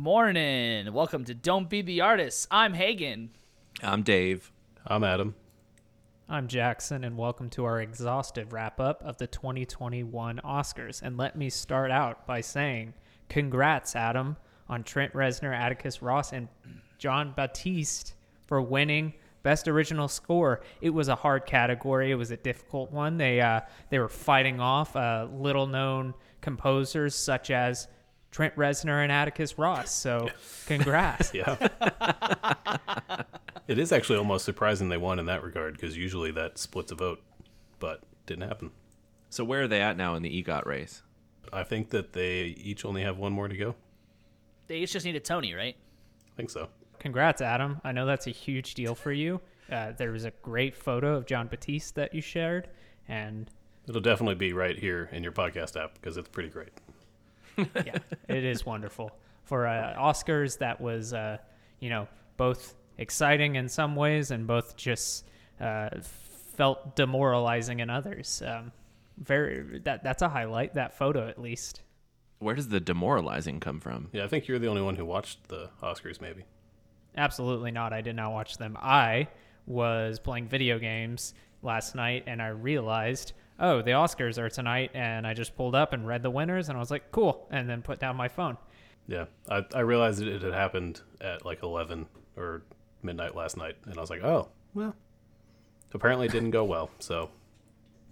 Morning. Welcome to Don't Be the Artist. I'm Hagen. I'm Dave. I'm Adam. I'm Jackson, and welcome to our exhaustive wrap up of the 2021 Oscars. And let me start out by saying, congrats, Adam, on Trent Reznor, Atticus Ross, and Jon Batiste for winning Best Original Score. It was a hard category. It was a difficult one. They uh, they were fighting off uh, little known composers such as Trent Reznor and Atticus Ross. So, congrats. Yeah. it is actually almost surprising they won in that regard because usually that splits a vote, but didn't happen. So where are they at now in the EGOT race? I think that they each only have one more to go. They each just need a Tony, right? I think so. Congrats, Adam. I know that's a huge deal for you. Uh, there was a great photo of Jon Batiste that you shared, and It'll definitely be right here in your podcast app because it's pretty great. yeah, it is wonderful. For uh, Oscars, that was, uh, you know, both exciting in some ways and both just uh, felt demoralizing in others. Um, very that that's a highlight. That photo, at least. Where does the demoralizing come from? Yeah, I think you're the only one who watched the Oscars, maybe. Absolutely not. I did not watch them. I was playing video games last night and I realized, oh, the Oscars are tonight. And I just pulled up and read the winners and I was like, cool. And then put down my phone. Yeah, I, I realized it had happened at like 11 or midnight last night, and I was like, oh, well, apparently it didn't go well. So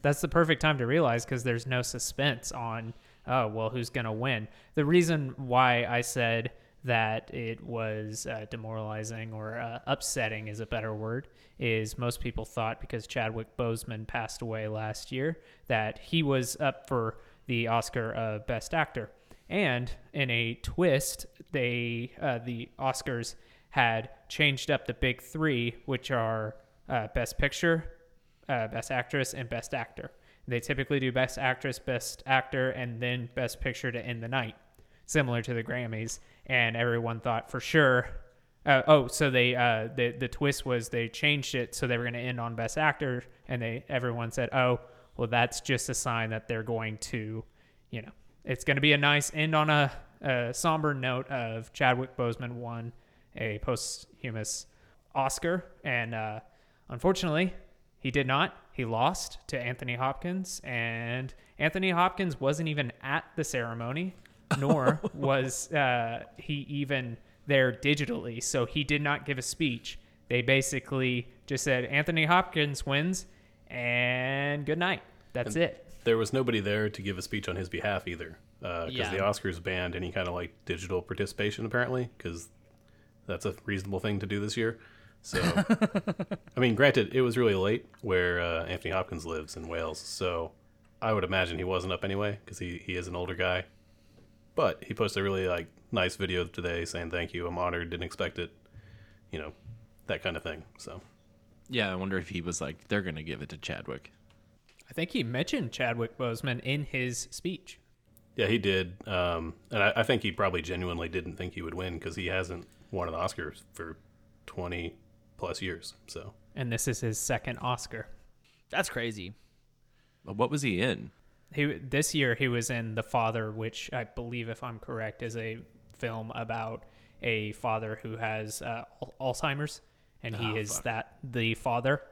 That's the perfect time to realize because there's no suspense on, oh, well, who's going to win. The reason why I said that it was uh, demoralizing or uh, upsetting is a better word is most people thought because Chadwick Boseman passed away last year that he was up for the Oscar of Best Actor. And in a twist, they uh, the Oscars had changed up the big three, which are uh, Best Picture, uh, Best Actress, and Best Actor. They typically do Best Actress, Best Actor, and then Best Picture to end the night, similar to the Grammys. And everyone thought for sure. Uh, oh, so they uh, the the twist was they changed it so they were going to end on Best Actor, and they everyone said, oh, well, that's just a sign that they're going to, you know, it's going to be a nice end on a, a somber note of Chadwick Boseman won a posthumous Oscar, and uh, unfortunately, he did not. He lost to Anthony Hopkins, and Anthony Hopkins wasn't even at the ceremony, nor was uh, he even there digitally. So he did not give a speech. They basically just said Anthony Hopkins wins, and good night. That's And it. there was nobody there to give a speech on his behalf either, because Yeah. the Oscars banned any kind of like digital participation apparently, because that's a reasonable thing to do this year. So, I mean, granted, it was really late where uh, Anthony Hopkins lives in Wales, so I would imagine he wasn't up anyway because he he is an older guy. But he posted a really like nice video today saying thank you, I'm honored, didn't expect it, you know, that kind of thing. So Yeah, I wonder if he was like, they're gonna give it to Chadwick. I think he mentioned Chadwick Boseman in his speech. yeah, he did, um, and I, I think he probably genuinely didn't think he would win because he hasn't won an Oscar for twenty plus years. So And this is his second Oscar. That's crazy. What was he in? He this year he was in The Father, which I believe, if I'm correct, is a film about a father who has uh, Alzheimer's, and he Oh, is fuck. that the father.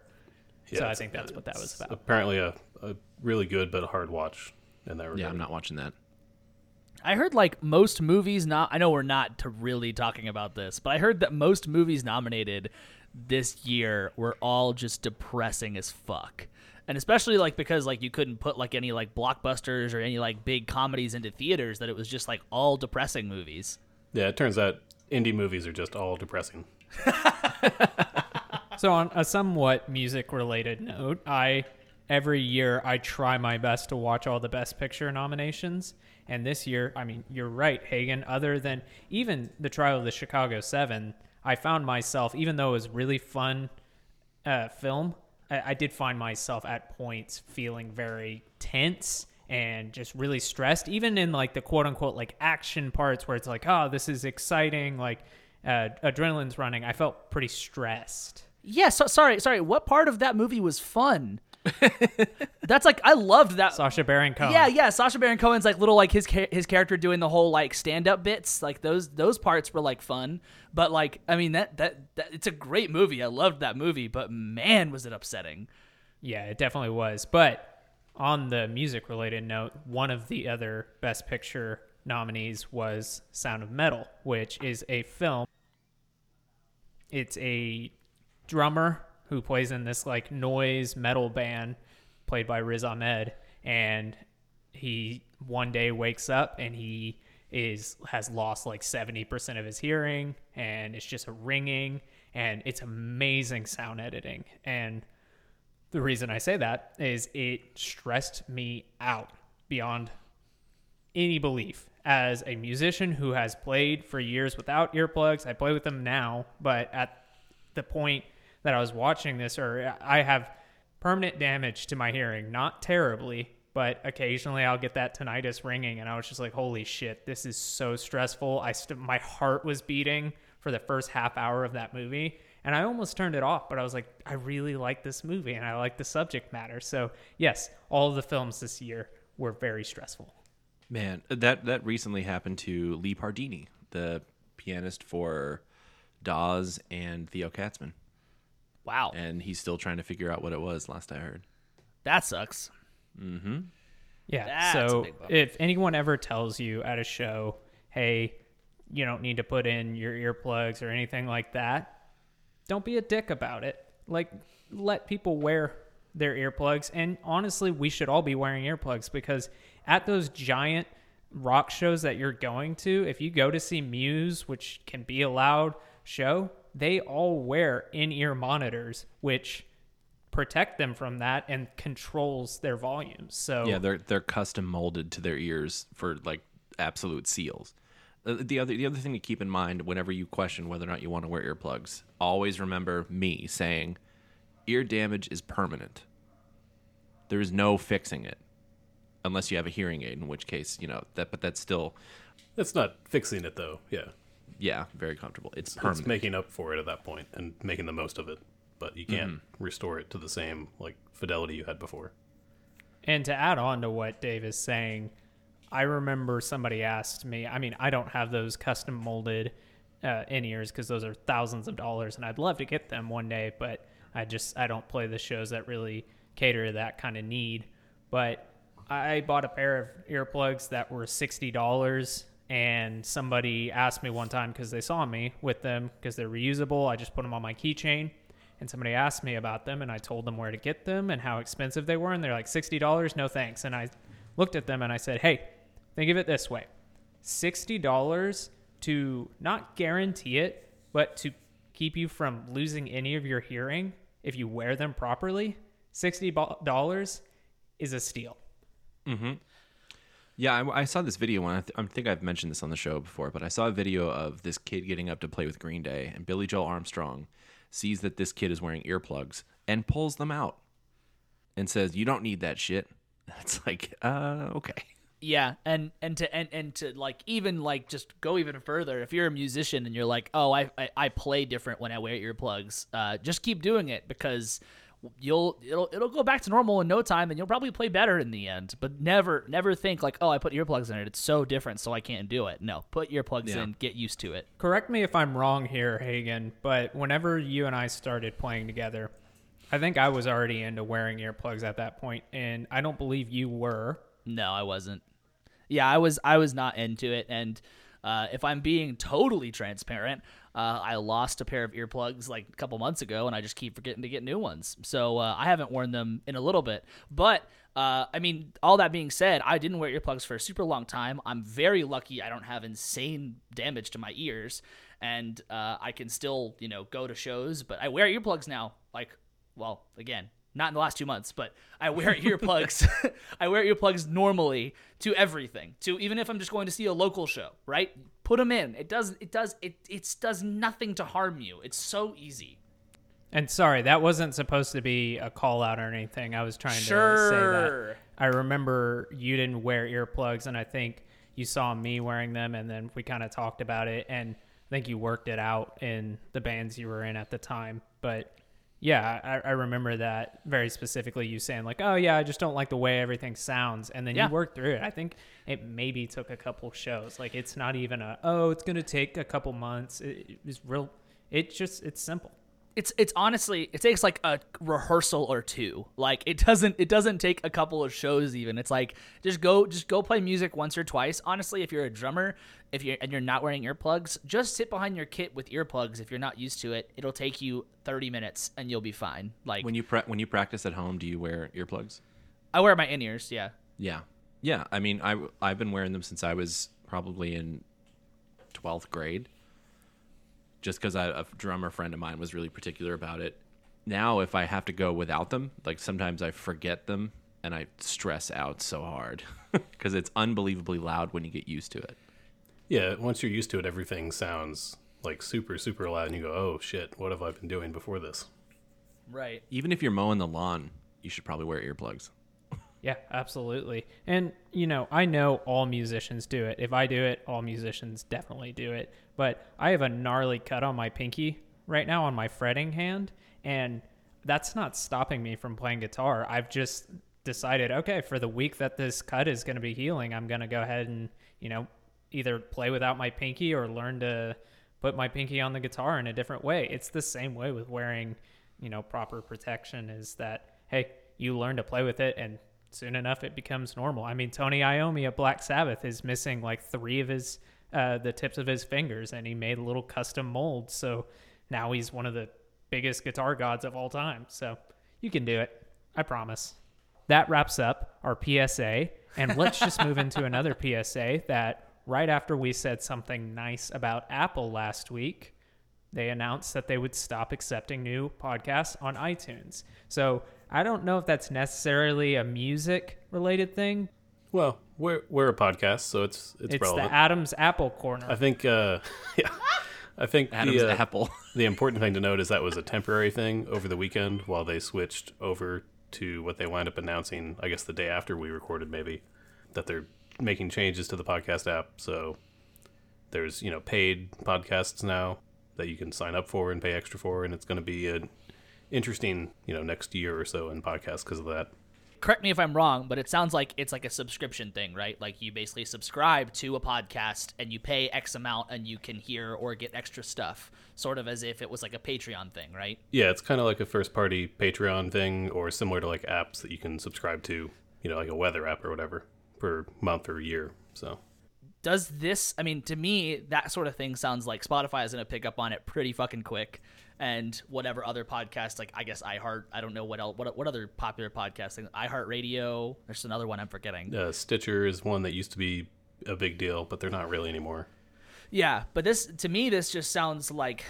So I think that's what that was about. Apparently, a, a really good but a hard watch in that regard. Yeah, I'm not watching that. I heard like most movies not I know we're not to really talking about this, but I heard that most movies nominated this year were all just depressing as fuck. And especially like because like you couldn't put like any like blockbusters or any like big comedies into theaters that it was just like all depressing movies. Yeah, it turns out indie movies are just all depressing. So on a somewhat music related note, I every year I try my best to watch all the best picture nominations. And this year, I mean, you're right, Hagen, other than even the trial of the Chicago 7, I found myself even though it was really fun uh, film, I, I did find myself at points feeling very tense and just really stressed even in like the quote unquote like action parts where it's like oh this is exciting like uh, adrenaline's running i felt pretty stressed Yeah, so, sorry, sorry. What part of that movie was fun? That's like I loved that. Sacha Baron Cohen. Yeah, yeah. Sacha Baron Cohen's like little like his his character doing the whole like stand up bits. Like those those parts were like fun. But like I mean that, that that it's a great movie. I loved that movie. But man, was it upsetting. Yeah, it definitely was. But on the music related note, one of the other Best Picture nominees was Sound of Metal, which is a film. It's a drummer who plays in this like noise metal band played by Riz Ahmed and he one day wakes up and he is has lost like 70% of his hearing and it's just a ringing and it's amazing sound editing and the reason I say that is it stressed me out beyond any belief. As a musician who has played for years without earplugs, I play with them now, but at the point that I was watching this, or I have permanent damage to my hearing, not terribly, but occasionally I'll get that tinnitus ringing, and I was just like, "Holy shit, this is so stressful." I st- my heart was beating for the first half hour of that movie, and I almost turned it off, but I was like, I really like this movie and I like the subject matter. So, yes, all of the films this year were very stressful. Man, uh, that that recently happened to Lee Pardini, the pianist for Dawes and Theo Katzman, Wow, and he's still trying to figure out what it was. Last I heard. that sucks. Mm hmm. Yeah. That's so, if anyone ever tells you at a show, hey, you don't need to put in your earplugs or anything like that, don't be a dick about it. Like, let people wear their earplugs. And honestly, we should all be wearing earplugs because at those giant rock shows that you're going to, if you go to see Muse, which can be a loud show, they all wear in ear monitors, which protect them from that and controls their volumes. So Yeah, they're they're custom molded to their ears for like absolute seals. Uh, The other the other thing to keep in mind whenever you question whether or not you want to wear earplugs, always remember me saying, ear damage is permanent. There is no fixing it, unless you have a hearing aid, in which case you know that. But that's still, That's not fixing it though. Yeah, yeah, very comfortable. It's permanent. it's making up for it at that point and making the most of it. But you can't restore it to the same like fidelity you had before. And to add on to what Dave is saying, I remember somebody asked me. I mean, I don't have those custom molded uh, in ears because those are thousands of dollars, and I'd love to get them one day, but I just I don't play the shows that really cater to that kind of need. But I bought a pair of earplugs that were sixty dollars, and somebody asked me one time because they saw me with them because they're reusable. I just put them on my keychain. And somebody asked me about them and I told them where to get them and how expensive they were and they're like $60 no thanks. And I looked at them and I said hey think of it this way. $60 to not guarantee it but to keep you from losing any of your hearing if you wear them properly $60 is a steal mm-hmm. Yeah, I, I saw this video one. I, th- I think I've mentioned this on the show before, but I saw a video of this kid getting up to play with Green Day, and Billie Joe Armstrong sees that this kid is wearing earplugs and pulls them out and says, "You don't need that shit." It's like, uh, okay. Yeah, and and to and, and to like even like just go even further. If you're a musician and you're like, oh, I I, I play different when I wear earplugs. Uh, just keep doing it because you'll it'll it'll go back to normal in no time, and you'll probably play better in the end. But never never think like, oh, I put earplugs in it. It's so different, so I can't do it. No, put earplugs Yeah. in. Get used to it. correct me if I'm wrong here, Hagen, but whenever you and I started playing together, I think I was already into wearing earplugs at that point, and I don't believe you were. No, I wasn't. Yeah, I was I was not into it and uh, if I'm being totally transparent, uh, I lost a pair of earplugs like a couple months ago, and I just keep forgetting to get new ones. So uh, I haven't worn them in a little bit. But uh, I mean, all that being said, I didn't wear earplugs for a super long time. I'm very lucky I don't have insane damage to my ears, and uh, I can still, you know, go to shows. But I wear earplugs now. Like, well, again, not in the last two months, but I wear earplugs. I wear earplugs normally to everything. To even if I'm just going to see a local show, right? Put them in. It does. It does. It it does nothing to harm you. It's so easy. And sorry, that wasn't supposed to be a call out or anything. I was trying to say Sure. that. I remember you didn't wear earplugs, and I think you saw me wearing them, and then we kind of talked about it, and I think you worked it out in the bands you were in at the time. But Yeah, I, I remember that very specifically. You saying like, "Oh yeah, I just don't like the way everything sounds," and then Yeah. you work through it. I think it maybe took a couple shows. Like it's not even a oh, it's gonna take a couple months. It, it was real. It just it's simple. It's it's honestly it takes like a rehearsal or two like it doesn't it doesn't take a couple of shows even it's like just go just go play music once or twice honestly if you're a drummer if you're and you're not wearing earplugs just sit behind your kit with earplugs if you're not used to it it'll take you 30 minutes and you'll be fine like When you pra- when you practice at home, do you wear earplugs? i wear my in-ears yeah Yeah, yeah. I mean, I I've been wearing them since I was probably in twelfth grade. Just because a drummer friend of mine was really particular about it. Now, if I have to go without them, like sometimes I forget them and I stress out so hard because it's unbelievably loud when you get used to it. Yeah, once you're used to it, everything sounds like super, super loud, and you go, "Oh shit, what have I been doing before this?" right Even if you're mowing the lawn, you should probably wear earplugs. Yeah, absolutely. And you know, I know all musicians do it. If I do it, all musicians definitely do it. But I have a gnarly cut on my pinky right now on my fretting hand, and that's not stopping me from playing guitar. I've just decided, okay, for the week that this cut is going to be healing, I'm going to go ahead and, you know, either play without my pinky or learn to put my pinky on the guitar in a different way. It's the same way with wearing, you know, proper protection is that hey, you learn to play with it and soon enough it becomes normal. I mean, Tony Iommi of Black Sabbath is missing like 3 of his uh the tips of his fingers and he made a little custom mold. So now he's one of the biggest guitar gods of all time. So you can do it. I promise. That wraps up our PSA. And let's just move into another PSA that right after we said something nice about Apple last week, they announced that they would stop accepting new podcasts on iTunes. So I don't know if that's necessarily a music related thing. Well, we're we're a podcast, so it's it's, It's relevant. the Adam's Apple corner. I think, uh, yeah, I think Adam's the, uh, apple. the important thing to note is that was a temporary thing over the weekend while they switched over to what they wind up announcing, I guess the day after we recorded, maybe, that they're making changes to the podcast app. So there's, you know, paid podcasts now that you can sign up for and pay extra for, and it's going to be an interesting, you know, next year or so in podcasts because of that. Correct me if I'm wrong, but it sounds like it's like a subscription thing, right? Like you basically subscribe to a podcast and you pay X amount and you can hear or get extra stuff, sort of as if it was like a Patreon thing, right? Yeah, it's kind of like a first party Patreon thing or similar to like apps that you can subscribe to, you know, like a weather app or whatever per month or year. So, Does this, I mean, to me, that sort of thing sounds like Spotify is going to pick up on it pretty fucking quick. And whatever other podcasts, like I guess iHeart, I don't know what else, what, what other popular podcasting, iHeart Radio, there's another one I'm forgetting. uh, Stitcher is one that used to be a big deal, but they're not really anymore. Yeah, but this to me this just sounds like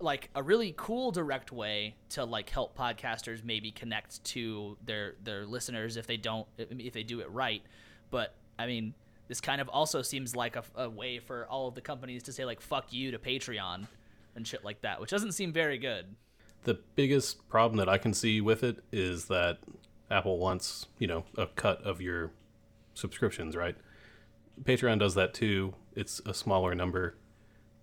like a really cool direct way to like help podcasters maybe connect to their their listeners if they don't if they do it right. But I mean, this kind of also seems like a, a way for all of the companies to say like fuck you to Patreon and shit like that, which doesn't seem very good. The biggest problem that I can see with it is that Apple wants, you know, a cut of your subscriptions, right? Patreon does that too. It's a smaller number,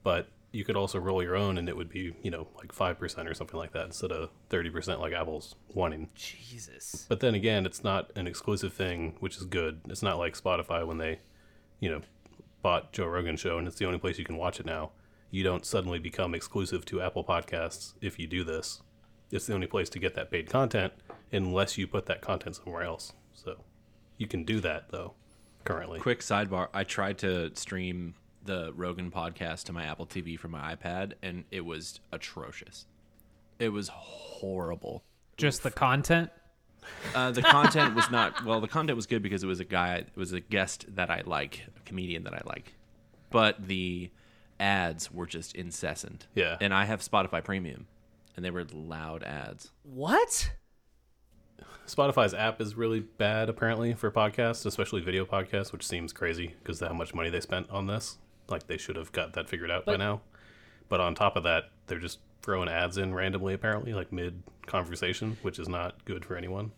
but you could also roll your own and it would be, you know, like 5% or something like that instead of 30% like Apple's wanting. Jesus. But then again, it's not an exclusive thing, which is good. It's not like Spotify when they, you know, bought Joe Rogan show and it's the only place you can watch it now. You don't suddenly become exclusive to Apple Podcasts if you do this. It's the only place to get that paid content unless you put that content somewhere else. So you can do that though, currently. Quick sidebar: I tried to stream the Rogan podcast to my Apple TV from my iPad, and it was atrocious. It was horrible. Just the content. Uh, the content was not well. The content was good because it was a guy, it was a guest that I like, a comedian that I like, but the ads were just incessant. Yeah. and I have Spotify Premium, and they were loud ads. What? Spotify's app is really bad apparently for podcasts, especially video podcasts, which seems crazy because of how much money they spent on this. Like they should have got that figured out by now. But on top of that, they're just throwing ads in randomly apparently, like mid conversation, which is not good for anyone.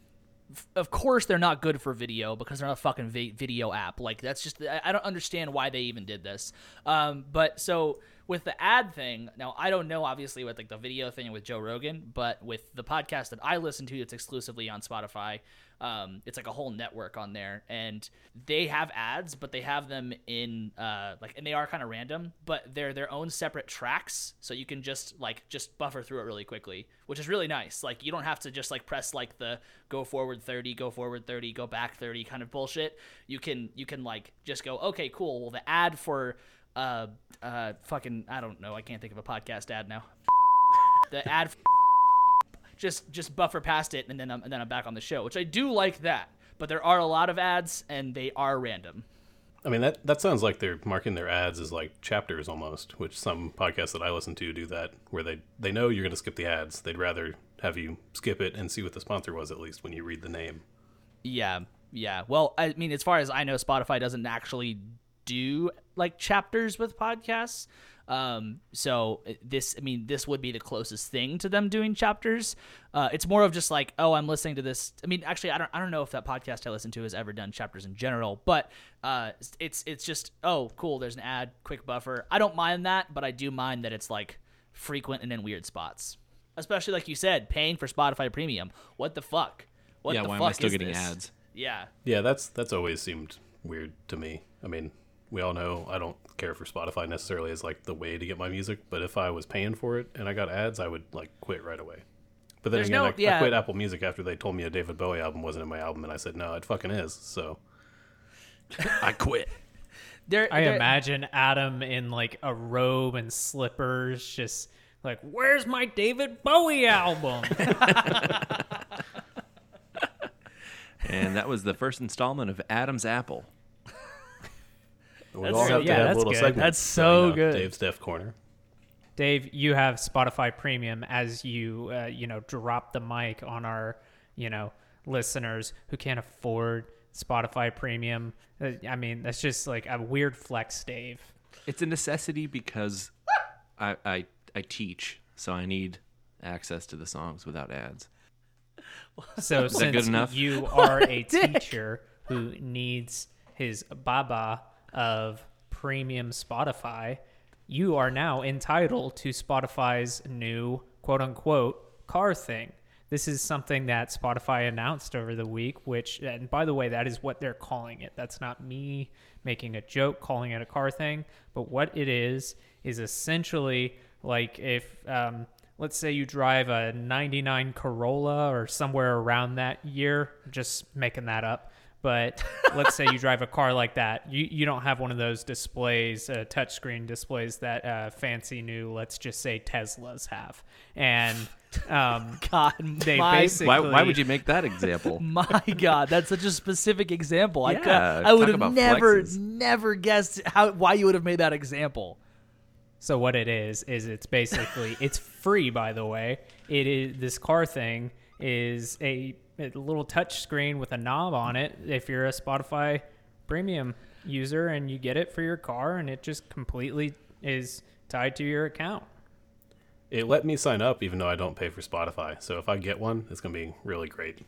Of course they're not good for video because they're not a fucking vi- video app. Like that's just I I don't understand why they even did this. Um, but so with the ad thing, now I don't know obviously with like the video thing with Joe Rogan, but with the podcast that I listen to, it's exclusively on Spotify. Um, it's like a whole network on there, and they have ads, but they have them in uh, like, and they are kind of random, but they're their own separate tracks, so you can just like just buffer through it really quickly, which is really nice. Like you don't have to just like press like the go forward thirty, go forward thirty, go back thirty kind of bullshit. You can you can like just go okay, cool. Well, the ad for uh uh fucking I don't know, I can't think of a podcast ad now. the ad just just buffer past it and then I'm, and then I'm back on the show, which I do like that. But there are a lot of ads and they are random. I mean that that sounds like they're marking their ads as like chapters almost, which some podcasts that I listen to do that, where they they know you're going to skip the ads. They'd rather have you skip it and see what the sponsor was at least when you read the name. Yeah, yeah. Well, I mean, as far as I know, Spotify doesn't actually do like chapters with podcasts. Um, so this, I mean, this would be the closest thing to them doing chapters. Uh, it's more of just like, oh, I'm listening to this. I mean, actually, I don't, I don't know if that podcast I listen to has ever done chapters in general, but uh, it's, it's just, oh, cool. There's an ad, quick buffer. I don't mind that, but I do mind that it's like frequent and in weird spots. Especially like you said, paying for Spotify Premium. What the fuck? What yeah, the why fuck am I still getting this? ads? Yeah. Yeah, that's that's always seemed weird to me. I mean, we all know I don't care for Spotify necessarily as like the way to get my music, but if I was paying for it and I got ads, I would like quit right away. But then There's again, no- I, I quit Apple Music after they told me a David Bowie album wasn't in my album, and I said no, it fucking is. So I quit. There, I there- imagine Adam in like a robe and slippers, just like, "Where's my David Bowie album?" And that was the first installment of Adam's Apple. We That's all so- have to yeah, have that's little good. segments. That's so, so you know, good. Dave's Deaf Corner. Dave, you have Spotify Premium as you, uh, you know, drop the mic on our, you know, listeners who can't afford Spotify Premium. Uh, I mean, that's just like a weird flex, Dave. It's a necessity because I, I I teach, so I need access to the songs without ads. So that since good enough? you are a Dick. teacher who needs his baba of premium Spotify, you are now entitled to Spotify's new quote unquote car thing. This is something that Spotify announced over the week, which, and by the way, that is what they're calling it. That's not me making a joke calling it a car thing, but what it is, is essentially like if, um, let's say you drive a 99 Corolla or somewhere around that year, just making that up. But let's say you drive a car like that, you, you don't have one of those displays, uh, touchscreen displays that uh, fancy new, let's just say Teslas have. And um, God, they my, basically Why, why would you make that example? my God, that's such a specific example. I could, Yeah, I would have never, flexes. never guessed how why you would have made that example. So what it is is it's basically it's free by the way. It is this car thing is a, a little touch screen with a knob on it if you're a Spotify premium user and you get it for your car and it just completely is tied to your account. It let me sign up even though I don't pay for Spotify. So if I get one, it's gonna be really great.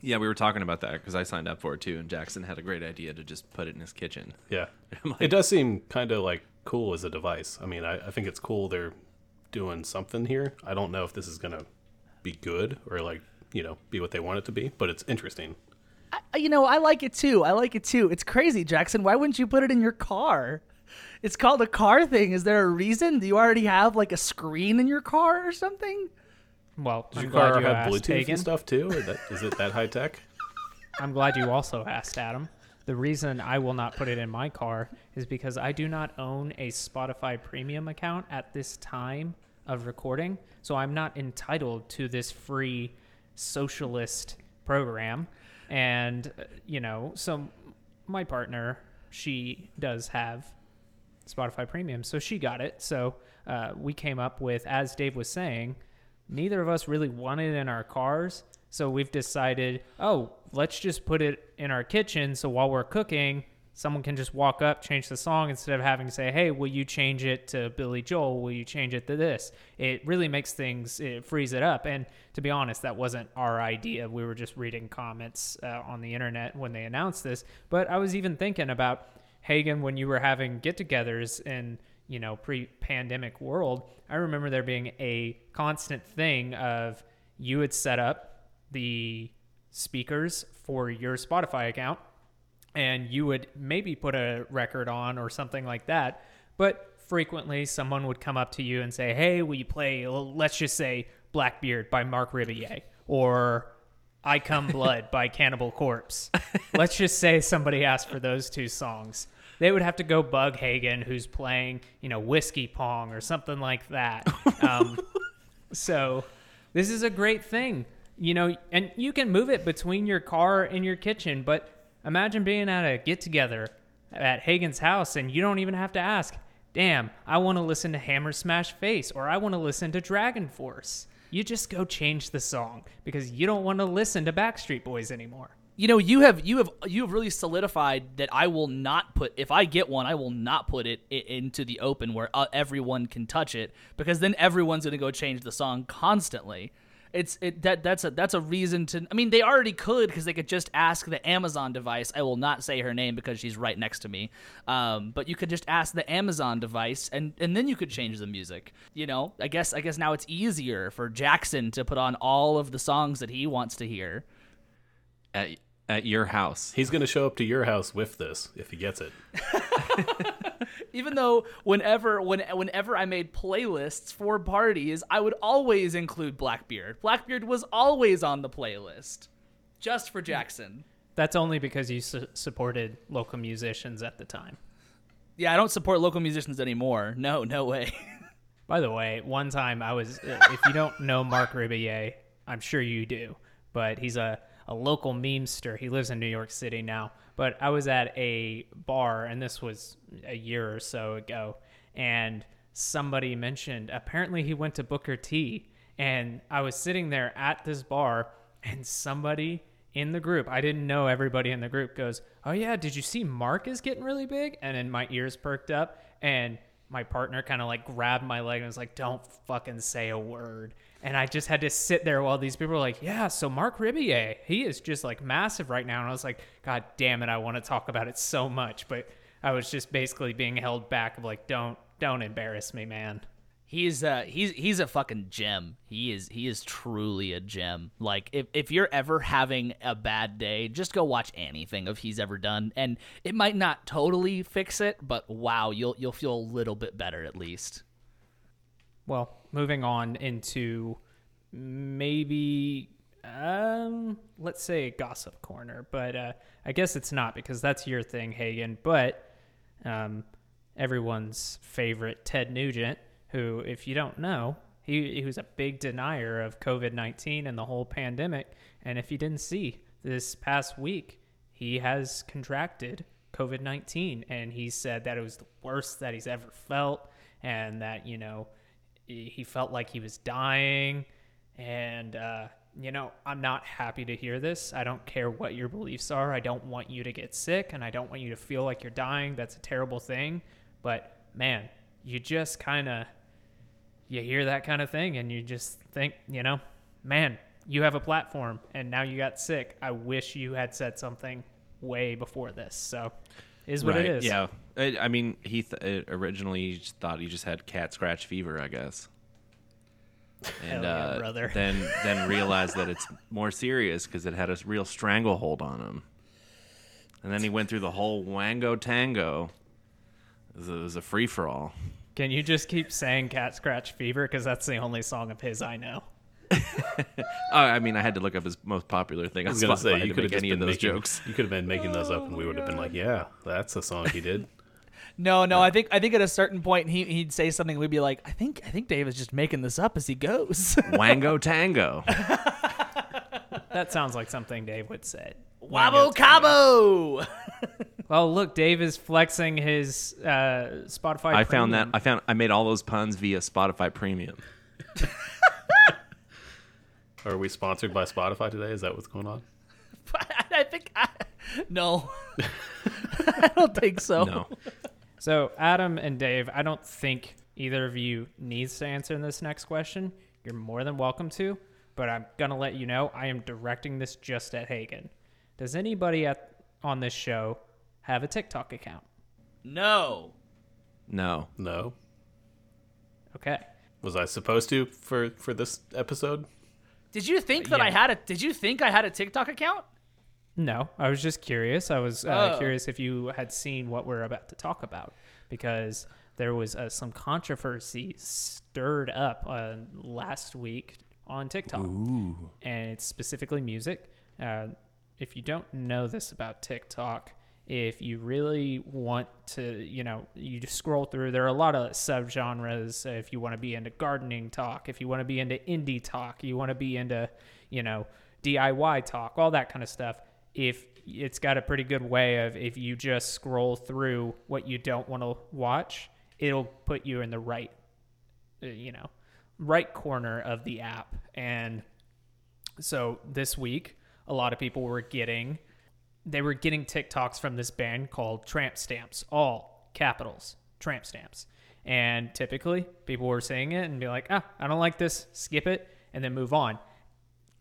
Yeah, we were talking about that because I signed up for it too, and Jackson had a great idea to just put it in his kitchen. Yeah, like, it does seem kind of like cool as a device. I mean, I, I think it's cool they're doing something here. I don't know if this is gonna be good or like you know be what they want it to be, but it's interesting. I, you know, I like it too. I like it too. It's crazy, Jackson. Why wouldn't you put it in your car? It's called a car thing. Is there a reason? Do you already have like a screen in your car or something? Well, Does I'm your car you have Bluetooth Hagen. and stuff too? Or that, is it that high tech? I'm glad you also asked, Adam. The reason I will not put it in my car is because I do not own a Spotify premium account at this time of recording. So I'm not entitled to this free socialist program. And, uh, you know, so my partner, she does have Spotify Premium, so she got it. So uh, we came up with, as Dave was saying, neither of us really wanted in our cars. So we've decided, oh, let's just put it in our kitchen. So while we're cooking, someone can just walk up, change the song instead of having to say, hey, will you change it to Billy Joel? Will you change it to this? It really makes things, it frees it up. And to be honest, that wasn't our idea. We were just reading comments uh, on the internet when they announced this. But I was even thinking about Hagen when you were having get-togethers and you know, pre-pandemic world, I remember there being a constant thing of you would set up the speakers for your Spotify account and you would maybe put a record on or something like that. But frequently, someone would come up to you and say, Hey, will you play, let's just say, Blackbeard by Mark Rebillet or I Cum Blood by Cannibal Corpse. Let's just say somebody asked for those two songs. They would have to go bug Hagen, who's playing, you know, Whiskey Pong or something like that. Um, so this is a great thing, you know, and you can move it between your car and your kitchen. But imagine being at a get together at Hagen's house and you don't even have to ask, damn, I want to listen to Hammer Smash Face or I want to listen to Dragon Force. You just go change the song because you don't want to listen to Backstreet Boys anymore. You know, you have you have you have really solidified that I will not put if I get one, I will not put it into the open where uh, everyone can touch it because then everyone's going to go change the song constantly. It's it that that's a that's a reason to. I mean, they already could because they could just ask the Amazon device. I will not say her name because she's right next to me. Um, but you could just ask the Amazon device, and and then you could change the music. You know, I guess I guess now it's easier for Jackson to put on all of the songs that he wants to hear. At at your house. He's going to show up to your house with this if he gets it. Even though whenever when whenever I made playlists for parties, I would always include Blackbeard. Blackbeard was always on the playlist, just for Jackson. That's only because you su- supported local musicians at the time. Yeah, I don't support local musicians anymore. No, no way. By the way, one time I was, uh, if you don't know Mark Rebillet, I'm sure you do, but he's a, a local memester. He lives in New York City now. But I was at a bar, and this was a year or so ago, and somebody mentioned apparently he went to Booker T. And I was sitting there at this bar, and somebody in the group, I didn't know everybody in the group, goes, Oh, yeah, did you see Mark is getting really big? And then my ears perked up, and my partner kind of like grabbed my leg and was like, "Don't fucking say a word." And I just had to sit there while these people were like, "Yeah, so Mark Rebillet, he is just like massive right now." And I was like, "God damn it, I want to talk about it so much," but I was just basically being held back of like, "Don't, don't embarrass me, man." He's uh he's he's a fucking gem. He is he is truly a gem. Like if if you're ever having a bad day, just go watch anything of he's ever done and it might not totally fix it, but wow, you'll you'll feel a little bit better at least. Well, moving on into maybe um let's say gossip corner, but uh I guess it's not because that's your thing, Hagen, but um everyone's favorite Ted Nugent, who if you don't know, he he was a big denier of COVID-19 and the whole pandemic, and if you didn't see this past week, he has contracted COVID-19 and he said that it was the worst that he's ever felt and that, you know, he felt like he was dying. And uh, you know i'm not happy to hear this. I don't care what your beliefs are. I don't want you to get sick and i don't want you to feel like you're dying. That's a terrible thing. But man you just kind of you hear that kind of thing and you just think you know man you have a platform and now you got sick. I wish you had said something way before this. So is what it is. Yeah. I, I mean, he th- uh, originally just thought he just had cat scratch fever, I guess. And Hell yeah, uh, brother. then then realized that it's more serious because it had a real stranglehold on him. And then he went through the whole Wango Tango. It was a, it was a free for all. can you just keep saying cat scratch fever because that's the only song of his i know Oh, I mean, I had to look up his most popular thing. I was gonna say you could have any been of those making, jokes. You could have been making those up, and we would have been like, "Yeah, that's a song he did." No, no, I think I think at a certain point he he'd say something we'd be like, I think I think Dave is just making this up as he goes. Wango Tango. that sounds like something dave would say Wabo Cabo. well look dave is flexing his uh, spotify I found that. Premium. I found. I made all those puns via Spotify Premium. Are we sponsored by Spotify today? Is that what's going on? I think I, no. I don't think so. No. So, Adam and Dave, I don't think either of you needs to answer this next question. You're more than welcome to, but I'm gonna let you know I am directing this just at Hagen. Does anybody at on this show have a TikTok account? No. No. No. Okay. Was I supposed to for for this episode? Did you think that Yeah. I had a? Did you think I had a TikTok account? No, I was just curious. I was uh, Oh. curious if you had seen what we're about to talk about because there was uh, some controversy stirred up uh, last week on TikTok, and it's specifically music. Uh, if you don't know this about TikTok, if you really want to, you know, you just scroll through. There are a lot of subgenres. If you want to be into gardening talk, if you want to be into indie talk, you want to be into, you know, DIY talk, all that kind of stuff. If it's got a pretty good way of if you just scroll through what you don't want to watch, it'll put you in the right, uh, you know, right corner of the app. And so this week, a lot of people were getting they were getting TikToks from this band called Tramp Stamps, all capitals, Tramp Stamps. And typically, people were saying it and be like, ah, I don't like this, skip it, and then move on.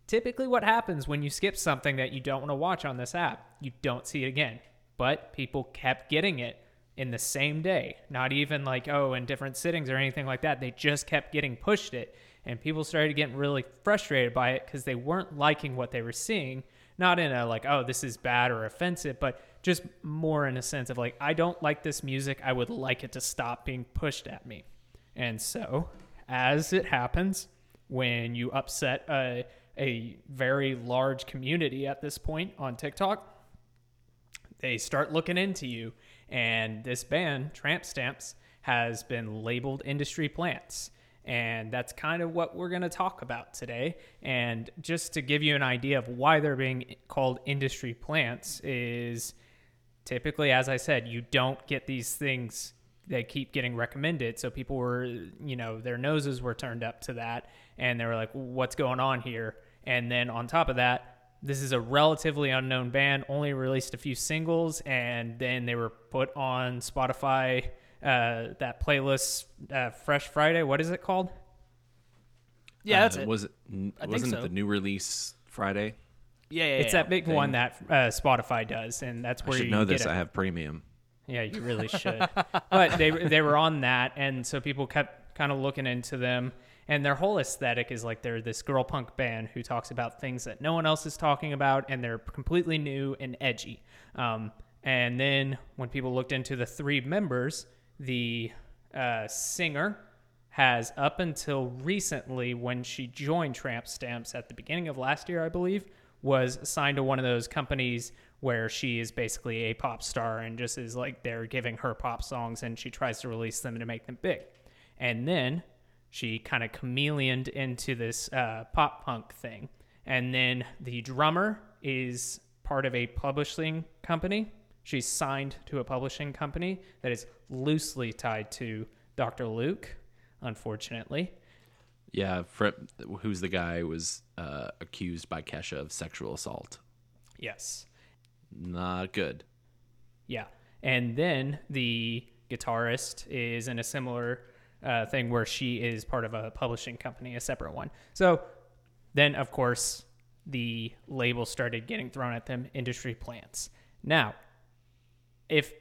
Typically, what happens when you skip something that you don't want to watch on this app, you don't see it again. But people kept getting it in the same day, not even like, oh, in different sittings or anything like that. They just kept getting pushed it. And people started getting really frustrated by it because they weren't liking what they were seeing not in a like oh this is bad or offensive but just more in a sense of like i don't like this music i would like it to stop being pushed at me and so as it happens when you upset a, a very large community at this point on tiktok. They start looking into you and this band tramp stamps has been labeled industry plants. And that's kind of what we're going to talk about today. And just to give you an idea of why they're being called industry plants is typically as i said you don't get these things they keep getting recommended. So people were you know their noses were turned up to that and they were like what's going on here and then on top of that this is a relatively unknown band only released a few singles and then they were put on spotify uh, that playlist uh, fresh friday what is it called Yeah, that's Uh, it. Was it? n- I think Wasn't so. it the new release Friday? yeah, yeah, it's yeah. that big one that uh, spotify does and that's I where should you know get this. it. I have premium. Yeah, you really should. but they they were on that, and so people kept kind of looking into them. And their whole aesthetic is like they're this girl punk band who talks about things that no one else is talking about, and they're completely new and edgy. Um, and then when people looked into the three members, the uh, singer has up until recently, when she joined Tramp Stamps at the beginning of last year, I believe, was signed to one of those companies where she is basically a pop star and just is like they're giving her pop songs and she tries to release them to make them big. And then she kind of chameleoned into this uh, pop punk thing. And then the drummer is part of a publishing company. She's signed to a publishing company that is loosely tied to Dr. Luke, unfortunately. Yeah, Fred, who's the guy who was uh, accused by Kesha of sexual assault. Yes. Not good. Yeah. And then the guitarist is in a similar uh, thing where she is part of a publishing company, a separate one. So then, of course, the label started getting thrown at them industry plants. Now, if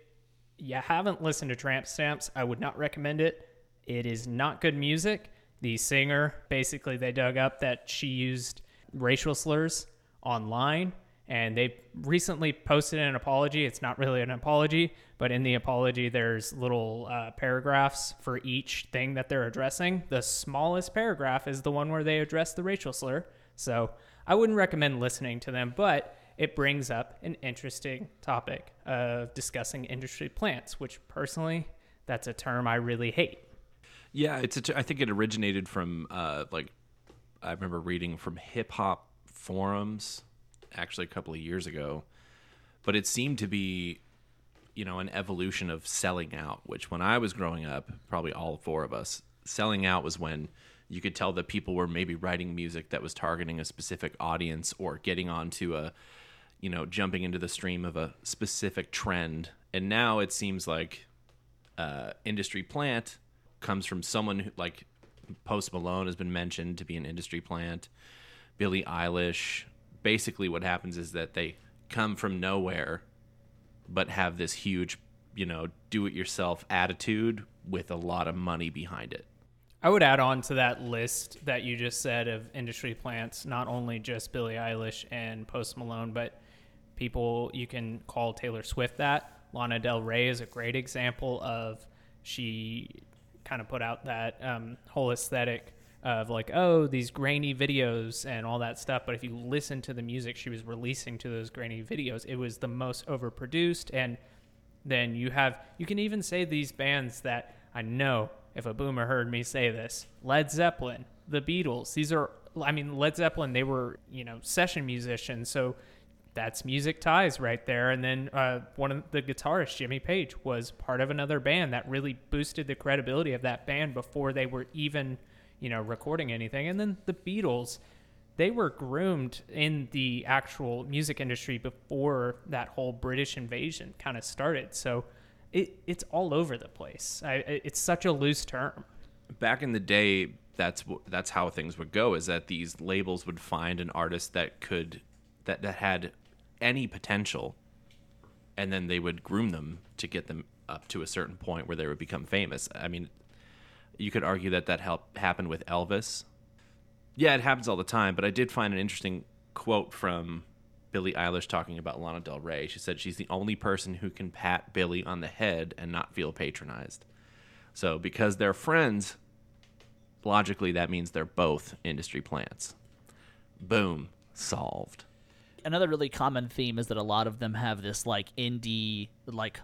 you haven't listened to Tramp Stamps, I would not recommend it. It is not good music. The singer, basically, they dug up that she used racial slurs online, and they recently posted an apology. It's not really an apology, but in the apology, there's little uh, paragraphs for each thing that they're addressing. The smallest paragraph is the one where they address the racial slur. So I wouldn't recommend listening to them, but it brings up an interesting topic of discussing industry plants, which personally, that's a term I really hate. Yeah, it's. A t- I think it originated from uh, like I remember reading from hip hop forums actually a couple of years ago, but it seemed to be you know an evolution of selling out. Which when I was growing up, probably all four of us, selling out was when you could tell that people were maybe writing music that was targeting a specific audience or getting onto a you know jumping into the stream of a specific trend. And now it seems like uh, industry plant comes from someone who, like Post Malone has been mentioned to be an industry plant. Billie Eilish. Basically, what happens is that they come from nowhere, but have this huge you know, do it yourself attitude with a lot of money behind it. I would add on to that list that you just said of industry plants, not only just Billie Eilish and Post Malone, but people you can call Taylor Swift that. Lana Del Rey is a great example of she kind of put out that um, whole aesthetic of like, oh, these grainy videos and all that stuff. But if you listen to the music she was releasing to those grainy videos, it was the most overproduced. And then you have, you can even say these bands that I know if a boomer heard me say this Led Zeppelin, the Beatles, these are, I mean, Led Zeppelin, they were, you know, session musicians. So that's music ties right there. And then uh, one of the guitarists, Jimmy Page, was part of another band that really boosted the credibility of that band before they were even, you know, recording anything. And then the Beatles, they were groomed in the actual music industry before that whole British invasion kind of started. So it, it's all over the place. I, it's such a loose term. Back in the day, that's that's how things would go. Is that these labels would find an artist that could that that had any potential, and then they would groom them to get them up to a certain point where they would become famous. I mean, you could argue that that helped happen with Elvis. Yeah, it happens all the time, but I did find an interesting quote from Billie Eilish talking about Lana Del Rey. She said she's the only person who can pat Billie on the head and not feel patronized. So, because they're friends, logically that means they're both industry plants. Boom, solved another really common theme is that a lot of them have this like indie like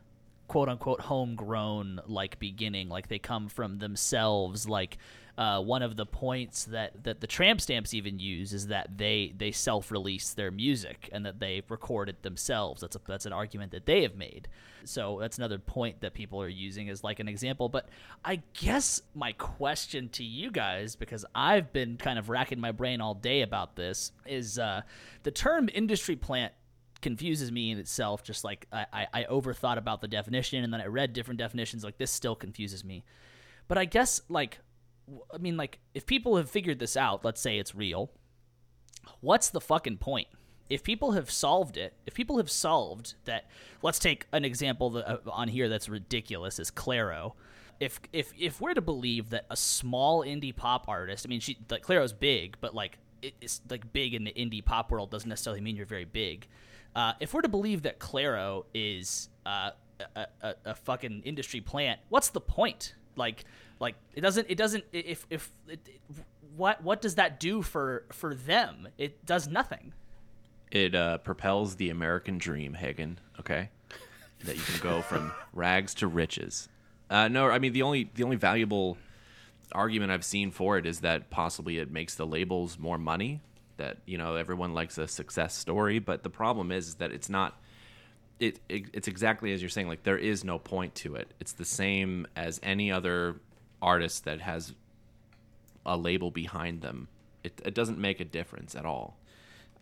quote unquote homegrown like beginning. Like they come from themselves. Like uh, one of the points that, that the tramp stamps even use is that they they self-release their music and that they record it themselves. That's a, that's an argument that they have made. So that's another point that people are using as like an example. But i guess my question to you guys because i've been kind of racking my brain all day about this is uh, the term industry plant confuses me in itself. Just like I, I, I overthought about the definition and then I read different definitions. Like this still confuses me. But I guess like I mean like if people have figured this out, let's say it's real. What's the fucking point? If people have solved it, if people have solved that, let's take an example that, uh, on here that's ridiculous is Clairo. If if if we're to believe that a small indie pop artist, I mean, she like Clairo's big, but like it's like big in the indie pop world doesn't necessarily mean you're very big. Uh, if we're to believe that Clairo is uh, a, a, a, fucking industry plant, what's the point? Like, like it doesn't. It doesn't. If if it, what what does that do for for them? It does nothing. It uh, propels the American dream, Hagen. Okay, that you can go from rags to riches. Uh, no, I mean the only the only valuable argument I've seen for it is that possibly it makes the labels more money that you know everyone likes a success story, but the problem is, is that it's not. It, it it's exactly as you're saying. Like there is no point to it. It's the same as any other artist that has a label behind them. It it doesn't make a difference at all.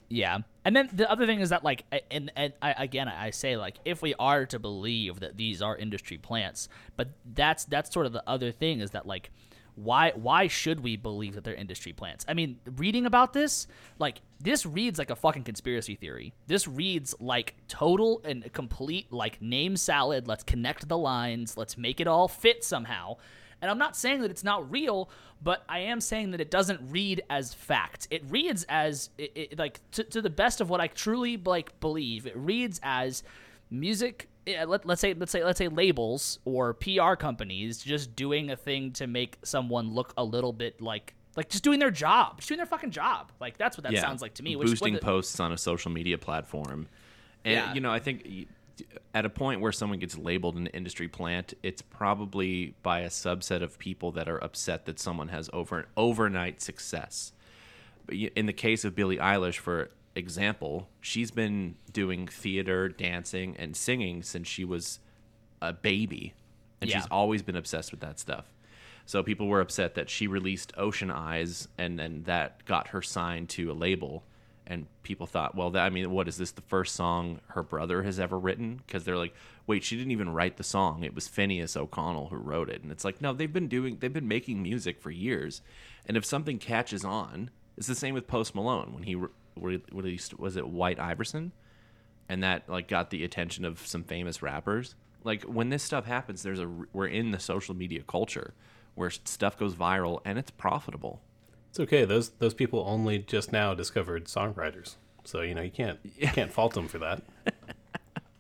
Yeah, and then the other thing is that like, and and I, again I say like, if we are to believe that these are industry plants, but that's that's sort of the other thing is that like why why should we believe that they're industry plants? I mean, reading about this, like this reads like a fucking conspiracy theory. This reads like total and complete like name salad. Let's connect the lines. Let's make it all fit somehow. And I'm not saying that it's not real, but I am saying that it doesn't read as fact. It reads as it, it, like to, to the best of what I truly like believe. It reads as music let, us say let's say let's say labels or PR companies just doing a thing to make someone look a little bit like like just doing their job, just doing their fucking job. Like that's what that yeah. sounds like to me. Which, Boosting the, posts on a social media platform, and yeah. you know I think at a point where someone gets labeled an industry plant, it's probably by a subset of people that are upset that someone has over overnight success. But in the case of Billie Eilish, for example, she's been doing theater, dancing, and singing since she was a baby, and yeah. she's always been obsessed with that stuff. So people were upset that she released Ocean Eyes, and then that got her signed to a label. And people thought, well, that, I mean, what is this the first song her brother has ever written? Because they're like, wait, she didn't even write the song; it was Finneas O'Connell who wrote it. And it's like, no, they've been doing, they've been making music for years, and if something catches on, it's the same with Post Malone when he released was it White Iverson, and that like got the attention of some famous rappers. Like when this stuff happens, there's a we're in the social media culture where stuff goes viral and it's profitable. It's okay. Those those people only just now discovered songwriters, so you know you can't you can't fault them for that.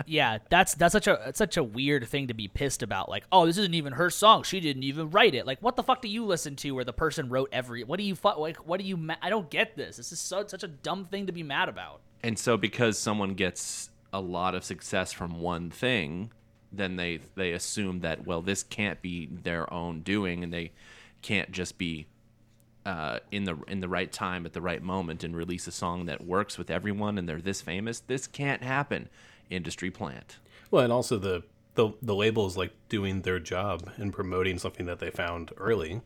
Yeah, that's that's such a it's such a weird thing to be pissed about. Like, oh, this isn't even her song. She didn't even write it. Like, what the fuck do you listen to where the person wrote every? What do you fu- like? What do you? Ma- I don't get this. This is so such a dumb thing to be mad about. And so because someone gets a lot of success from one thing, then they they assume that well this can't be their own doing and they can't just be uh, in the in the right time at the right moment and release a song that works with everyone and they're this famous. This can't happen. Industry plant. Well, and also the the the labels like doing their job and promoting something that they found early,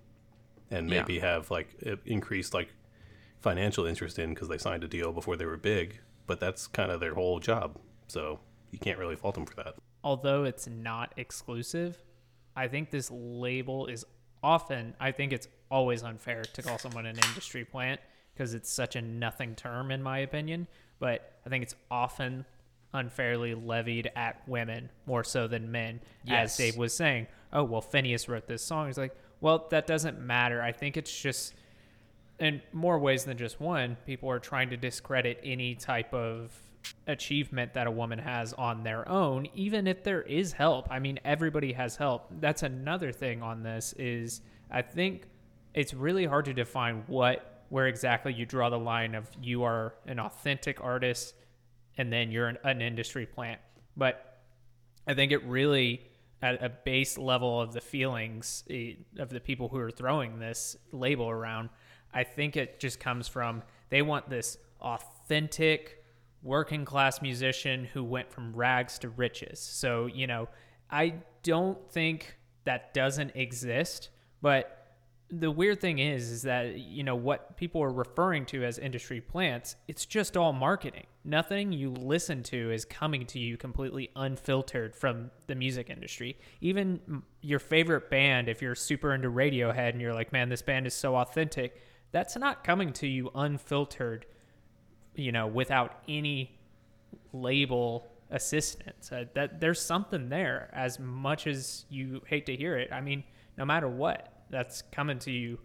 and maybe Yeah. have like increased like financial interest in because they signed a deal before they were big. But that's kind of their whole job, so you can't really fault them for that. although it's not exclusive, I think this label is often, I think it's always unfair to call someone an industry plant because it's such a nothing term, in my opinion. But I think it's often unfairly levied at women more so than men. Yes. As Dave was saying, oh, well, Finneas wrote this song. He's like, well, that doesn't matter. I think it's just in more ways than just one, people are trying to discredit any type of achievement that a woman has on their own, even if there is help. I mean, everybody has help. That's another thing on this is I think it's really hard to define what where exactly you draw the line of you are an authentic artist and then you're an, an industry plant. But I think it really, at a base level of the feelings eh, of the people who are throwing this label around, I think it just comes from they want this authentic working class musician who went from rags to riches. So, you know, I don't think that doesn't exist, but the weird thing is is that you know what people are referring to as industry plants it's just all marketing. Nothing you listen to is coming to you completely unfiltered from the music industry. Even your favorite band if you're super into radiohead and you're like man this band is so authentic that's not coming to you unfiltered you know without any label assistance. Uh, that there's something there. As much as you hate to hear it i mean no matter what that's coming to you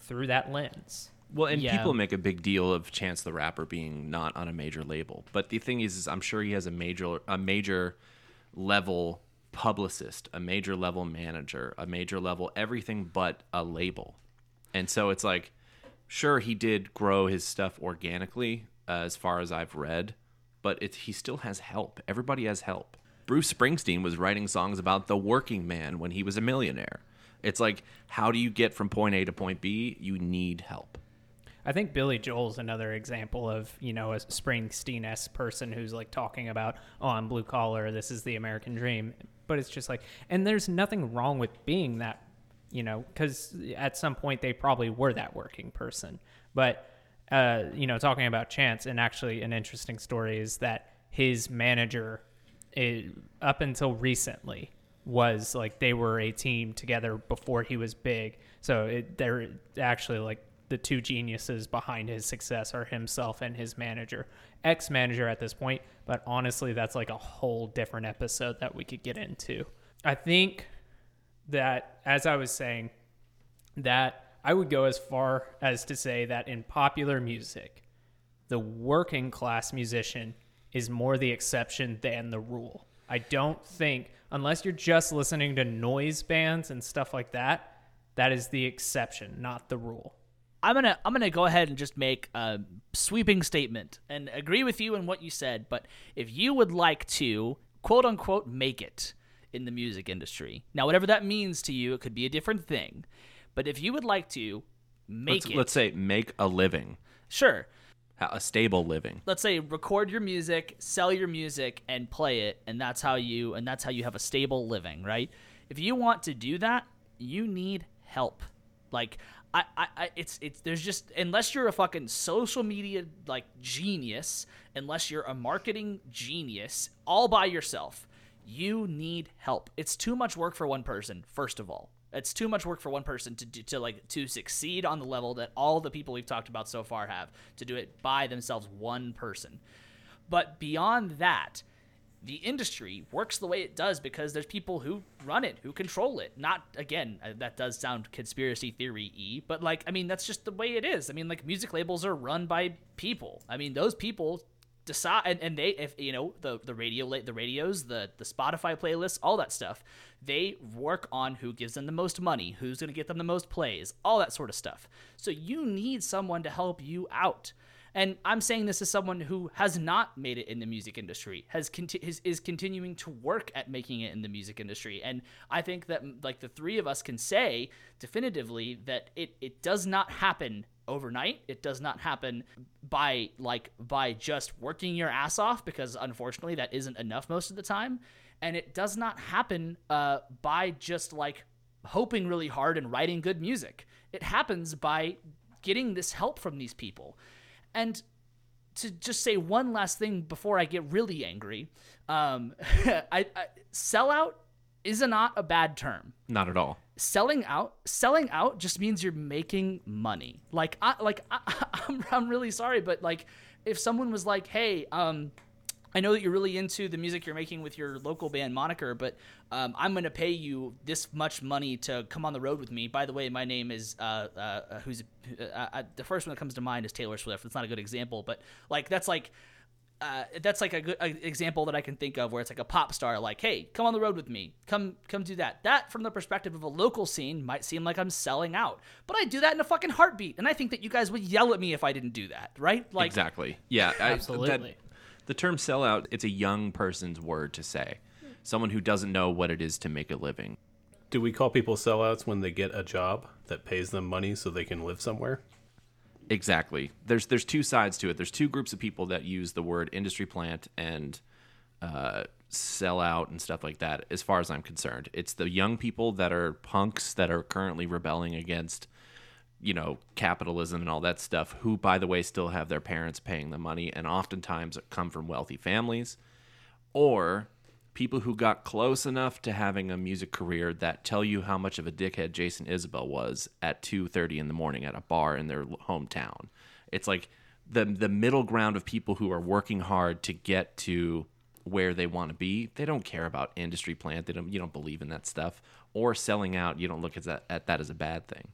through that lens Well, and Yeah. people make a big deal of Chance the Rapper being not on a major label, but the thing is, is I'm sure he has a major a major level publicist, a major level manager, a major level everything but a label, and so it's like, sure, he did grow his stuff organically, uh, as far as I've read, but it, he still has help. Everybody has help. Bruce Springsteen was writing songs about the working man when he was a millionaire. It's like, how do you get from point A to point B? You need help. I think Billy Joel's another example of, you know, a Springsteen esque person who's like talking about, oh, I'm blue collar, this is the American dream. But it's just like, and there's nothing wrong with being that, you know, because at some point they probably were that working person. But, uh, you know, talking about Chance, and actually an interesting story is that his manager, eh, up until recently, was like they were a team together before he was big. So it, they're actually like the two geniuses behind his success are himself and his manager, ex manager at this point. But honestly, that's like a whole different episode that we could get into. I think that, as I was saying, that I would go as far as to say that in popular music, the working class musician is more the exception than the rule. I don't think, unless you're just listening to noise bands and stuff like that, that is the exception, not the rule. I'm gonna I'm gonna go ahead and just make a sweeping statement and agree with you in what you said. But if you would like to quote unquote make it in the music industry, now whatever that means to you, it could be a different thing. But if you would like to make let's, it, let's say make a living, sure. A stable living. Let's say record your music, sell your music, and play it, and that's how you and that's how you have a stable living, right? If you want to do that, you need help. Like I, I, I it's it's there's just unless you're a fucking social media like genius, unless you're a marketing genius all by yourself, you need help. It's too much work for one person, first of all. It's too much work for one person to do, to like to succeed on the level that all the people we've talked about so far have to do it by themselves one person. But beyond that, the industry works the way it does because there's people who run it, who control it. Not again, uh, that does sound conspiracy theory e, but like I mean that's just the way it is. I mean like music labels are run by people. I mean those people decide and, and they if you know the the radio the radios the the spotify playlists all that stuff they work on who gives them the most money who's going to get them the most plays all that sort of stuff. So you need someone to help you out and I'm saying this as someone who has not made it in the music industry, has conti- is, is continuing to work at making it in the music industry. And I think that like the three of us can say definitively that it, it does not happen overnight. It does not happen by like by just working your ass off because unfortunately that isn't enough most of the time. And it does not happen uh, by just like hoping really hard and writing good music. It happens by getting this help from these people. And to just say one last thing before I get really angry, um, I, I sellout is not a bad term. Not at all. Selling out, selling out just means you're making money. Like, I, like I, I'm, I'm really sorry, but like, if someone was like, "Hey, um, I know that you're really into the music you're making with your local band moniker, but um, I'm going to pay you this much money to come on the road with me. By the way, my name is uh, uh, who's uh, uh, the first one that comes to mind is Taylor Swift. That's not a good example, but like that's like uh, that's like a good a example that I can think of where it's like a pop star, like, "Hey, come on the road with me, come come do that." That, from the perspective of a local scene, might seem like I'm selling out, but I do that in a fucking heartbeat, and I think that you guys would yell at me if I didn't do that, right? Like, exactly. Yeah, I- Absolutely. that- the term sellout, it's a young person's word to say. Someone who doesn't know what it is to make a living. Do we call people sellouts when they get a job that pays them money so they can live somewhere? Exactly. There's there's two sides to it. There's two groups of people that use the word industry plant and uh, sell out and stuff like that. As far as I'm concerned, it's the young people that are punks that are currently rebelling against, you know, capitalism and all that stuff. Who, by the way, still have their parents paying the money, and oftentimes come from wealthy families, or people who got close enough to having a music career that tell you how much of a dickhead Jason Isbell was at 2:30 in the morning at a bar in their hometown. It's like the the middle ground of people who are working hard to get to where they want to be. They don't care about industry plant. They don't you don't believe in that stuff or selling out. You don't look at that at that as a bad thing.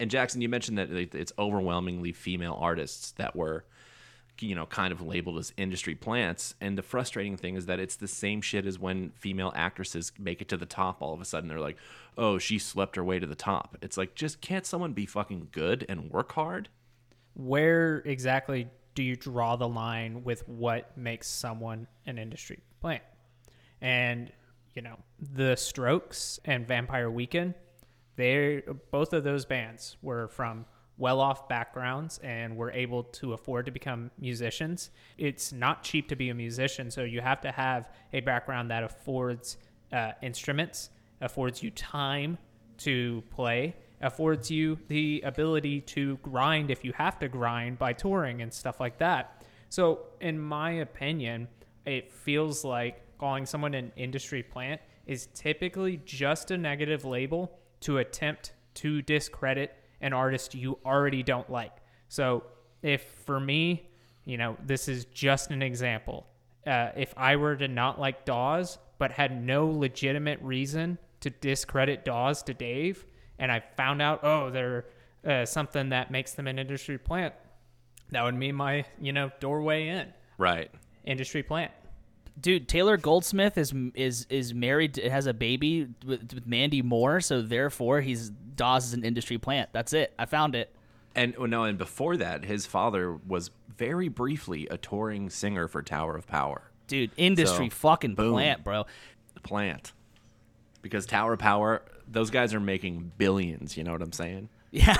And Jackson, you mentioned that it's overwhelmingly female artists that were you know kind of labeled as industry plants. And the frustrating thing is that it's the same shit as when female actresses make it to the top all of a sudden. They're like oh she slept her way to the top. It's like just can't someone be fucking good and work hard? Where exactly do you draw the line with what makes someone an industry plant? And you know, the Strokes and Vampire Weekend, they both of those bands were from well-off backgrounds and were able to afford to become musicians. It's not cheap to be a musician, so you have to have a background that affords uh, instruments, affords you time to play, affords you the ability to grind if you have to grind by touring and stuff like that. So, in my opinion, it feels like calling someone an industry plant is typically just a negative label to attempt to discredit an artist you already don't like. So, if for me, you know, this is just an example. Uh, if I were to not like Dawes, but had no legitimate reason to discredit Dawes to Dave, and I found out, oh, they're uh, something that makes them an industry plant, that would be my, you know, doorway in. right Industry plant. Dude taylor goldsmith is is is married has a baby with, with mandy moore so therefore he's dawes is an industry plant. That's it. I found it. And oh, no and before that his father was very briefly a touring singer for tower of power. Dude industry So, fucking boom. plant bro. The plant. Because tower of power those guys are making billions you know what i'm saying yeah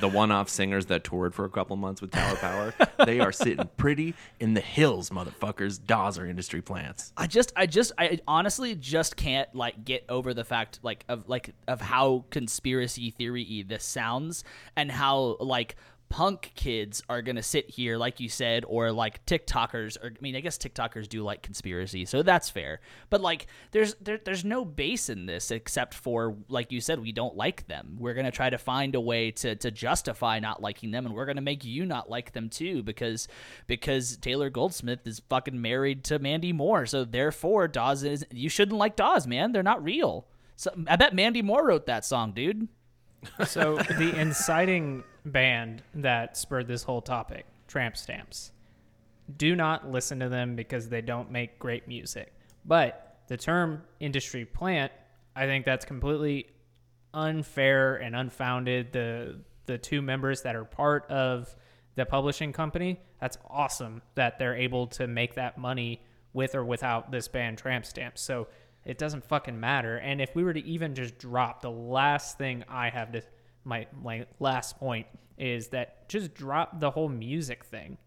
the one- one-off singers that toured for a couple months with Tower Power, they are sitting pretty in the hills, motherfuckers. Dawes are industry plants. I just, I just, I honestly just can't like get over the fact like of like of how conspiracy theory this sounds and how like punk kids are gonna sit here, like you said, or like TikTokers. Or I mean, I guess TikTokers do like conspiracy, so that's fair. But like, there's there, there's no base in this except for like you said, we don't like them. We're gonna try to find a way to to justify not liking them, and we're gonna make you not like them too because because Taylor Goldsmith is fucking married to Mandy Moore, so therefore Dawes is you shouldn't like Dawes, man. They're not real. So I bet Mandy Moore wrote that song, dude. So the inciting band that spurred this whole topic, Tramp Stamps. Do not listen to them because they don't make great music. But the term industry plant, I think that's completely unfair and unfounded. The the two members that are part of the publishing company, that's awesome that they're able to make that money with or without this band Tramp Stamps. So it doesn't fucking matter. And if we were to even just drop the last thing I have to my my last point is that just drop the whole music thing.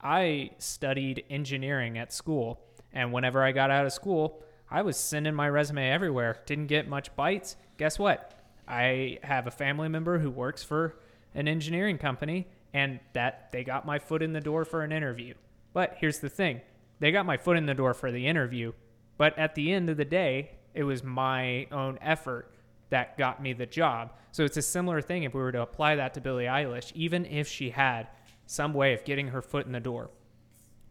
I studied engineering at school, and whenever I got out of school, I was sending my resume everywhere. Didn't get much bites. Guess what? I have a family member who works for an engineering company, and that they got my foot in the door for an interview. But here's the thing they got my foot in the door for the interview, but at the end of the day, it was my own effort that got me the job. So it's a similar thing if we were to apply that to Billie Eilish, even if she had some way of getting her foot in the door.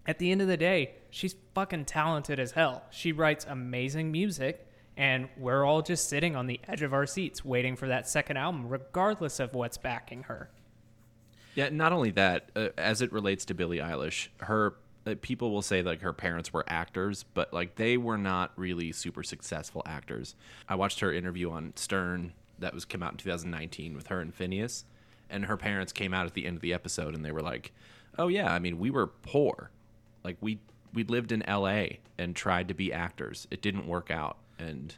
At the end of the day, she's fucking talented as hell. She writes amazing music, and we're all just sitting on the edge of our seats waiting for that second album, regardless of what's backing her. Yeah, not only that, uh, as it relates to Billie Eilish, her uh, people will say like her parents were actors, but like they were not really super successful actors. I watched her interview on Stern that was came out in 2019 with her and Finneas, and her parents came out at the end of the episode and they were like, "Oh yeah, I mean we were poor, like we we lived in L.A. and tried to be actors. It didn't work out, and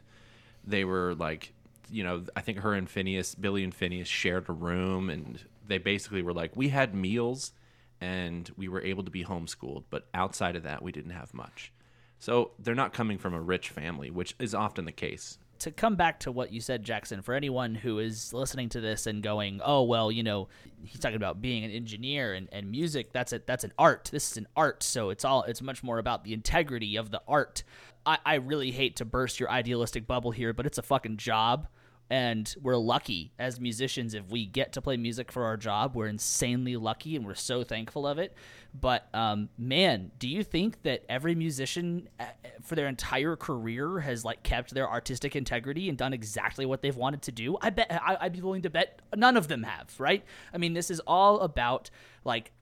they were like." You know, I think her and Finneas, Billie and Phineas shared a room, and they basically were like, we had meals and we were able to be homeschooled. But outside of that, we didn't have much. So they're not coming from a rich family, which is often the case. to come back to what you said, Jackson, for anyone who is listening to this and going, "Oh, well, you know, he's talking about being an engineer and, and music. That's a that's an art. This is an art, so it's all it's much more about the integrity of the art." I, I really hate to burst your idealistic bubble here, but it's a fucking job. And we're lucky as musicians if we get to play music for our job. We're insanely lucky, and we're so thankful of it. But um, man, do you think that every musician uh, for their entire career has like kept their artistic integrity and done exactly what they've wanted to do? I bet I, I'd be willing to bet none of them have. Right? I mean, this is all about like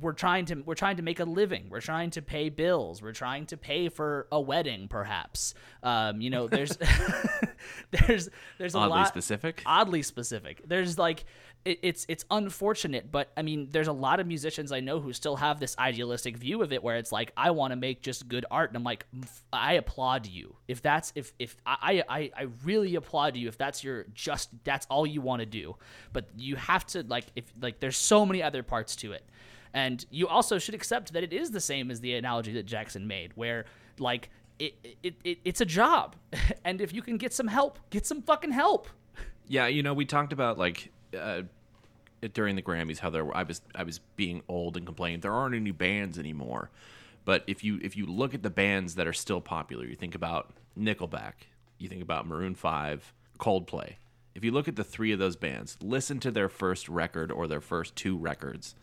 we're trying to we're trying to make a living. We're trying to pay bills. We're trying to pay for a wedding, perhaps. Um, you know, there's there's there's a Oddly lot specific. oddly specific. There's like it, it's it's unfortunate, but I mean, there's a lot of musicians I know who still have this idealistic view of it, where it's like I want to make just good art, and I'm like, I applaud you if that's if if I I I really applaud you if that's your just that's all you want to do, but you have to like if like there's so many other parts to it. And you also should accept that it is the same as the analogy that Jackson made, where like it, it, it it's a job, and if you can get some help, get some fucking help. Yeah, you know, we talked about like uh, during the Grammys how there were, I was I was being old and complaining there aren't any bands anymore. But if you if you look at the bands that are still popular, you think about Nickelback, you think about Maroon 5, Coldplay. If you look at the three of those bands, listen to their first record or their first two records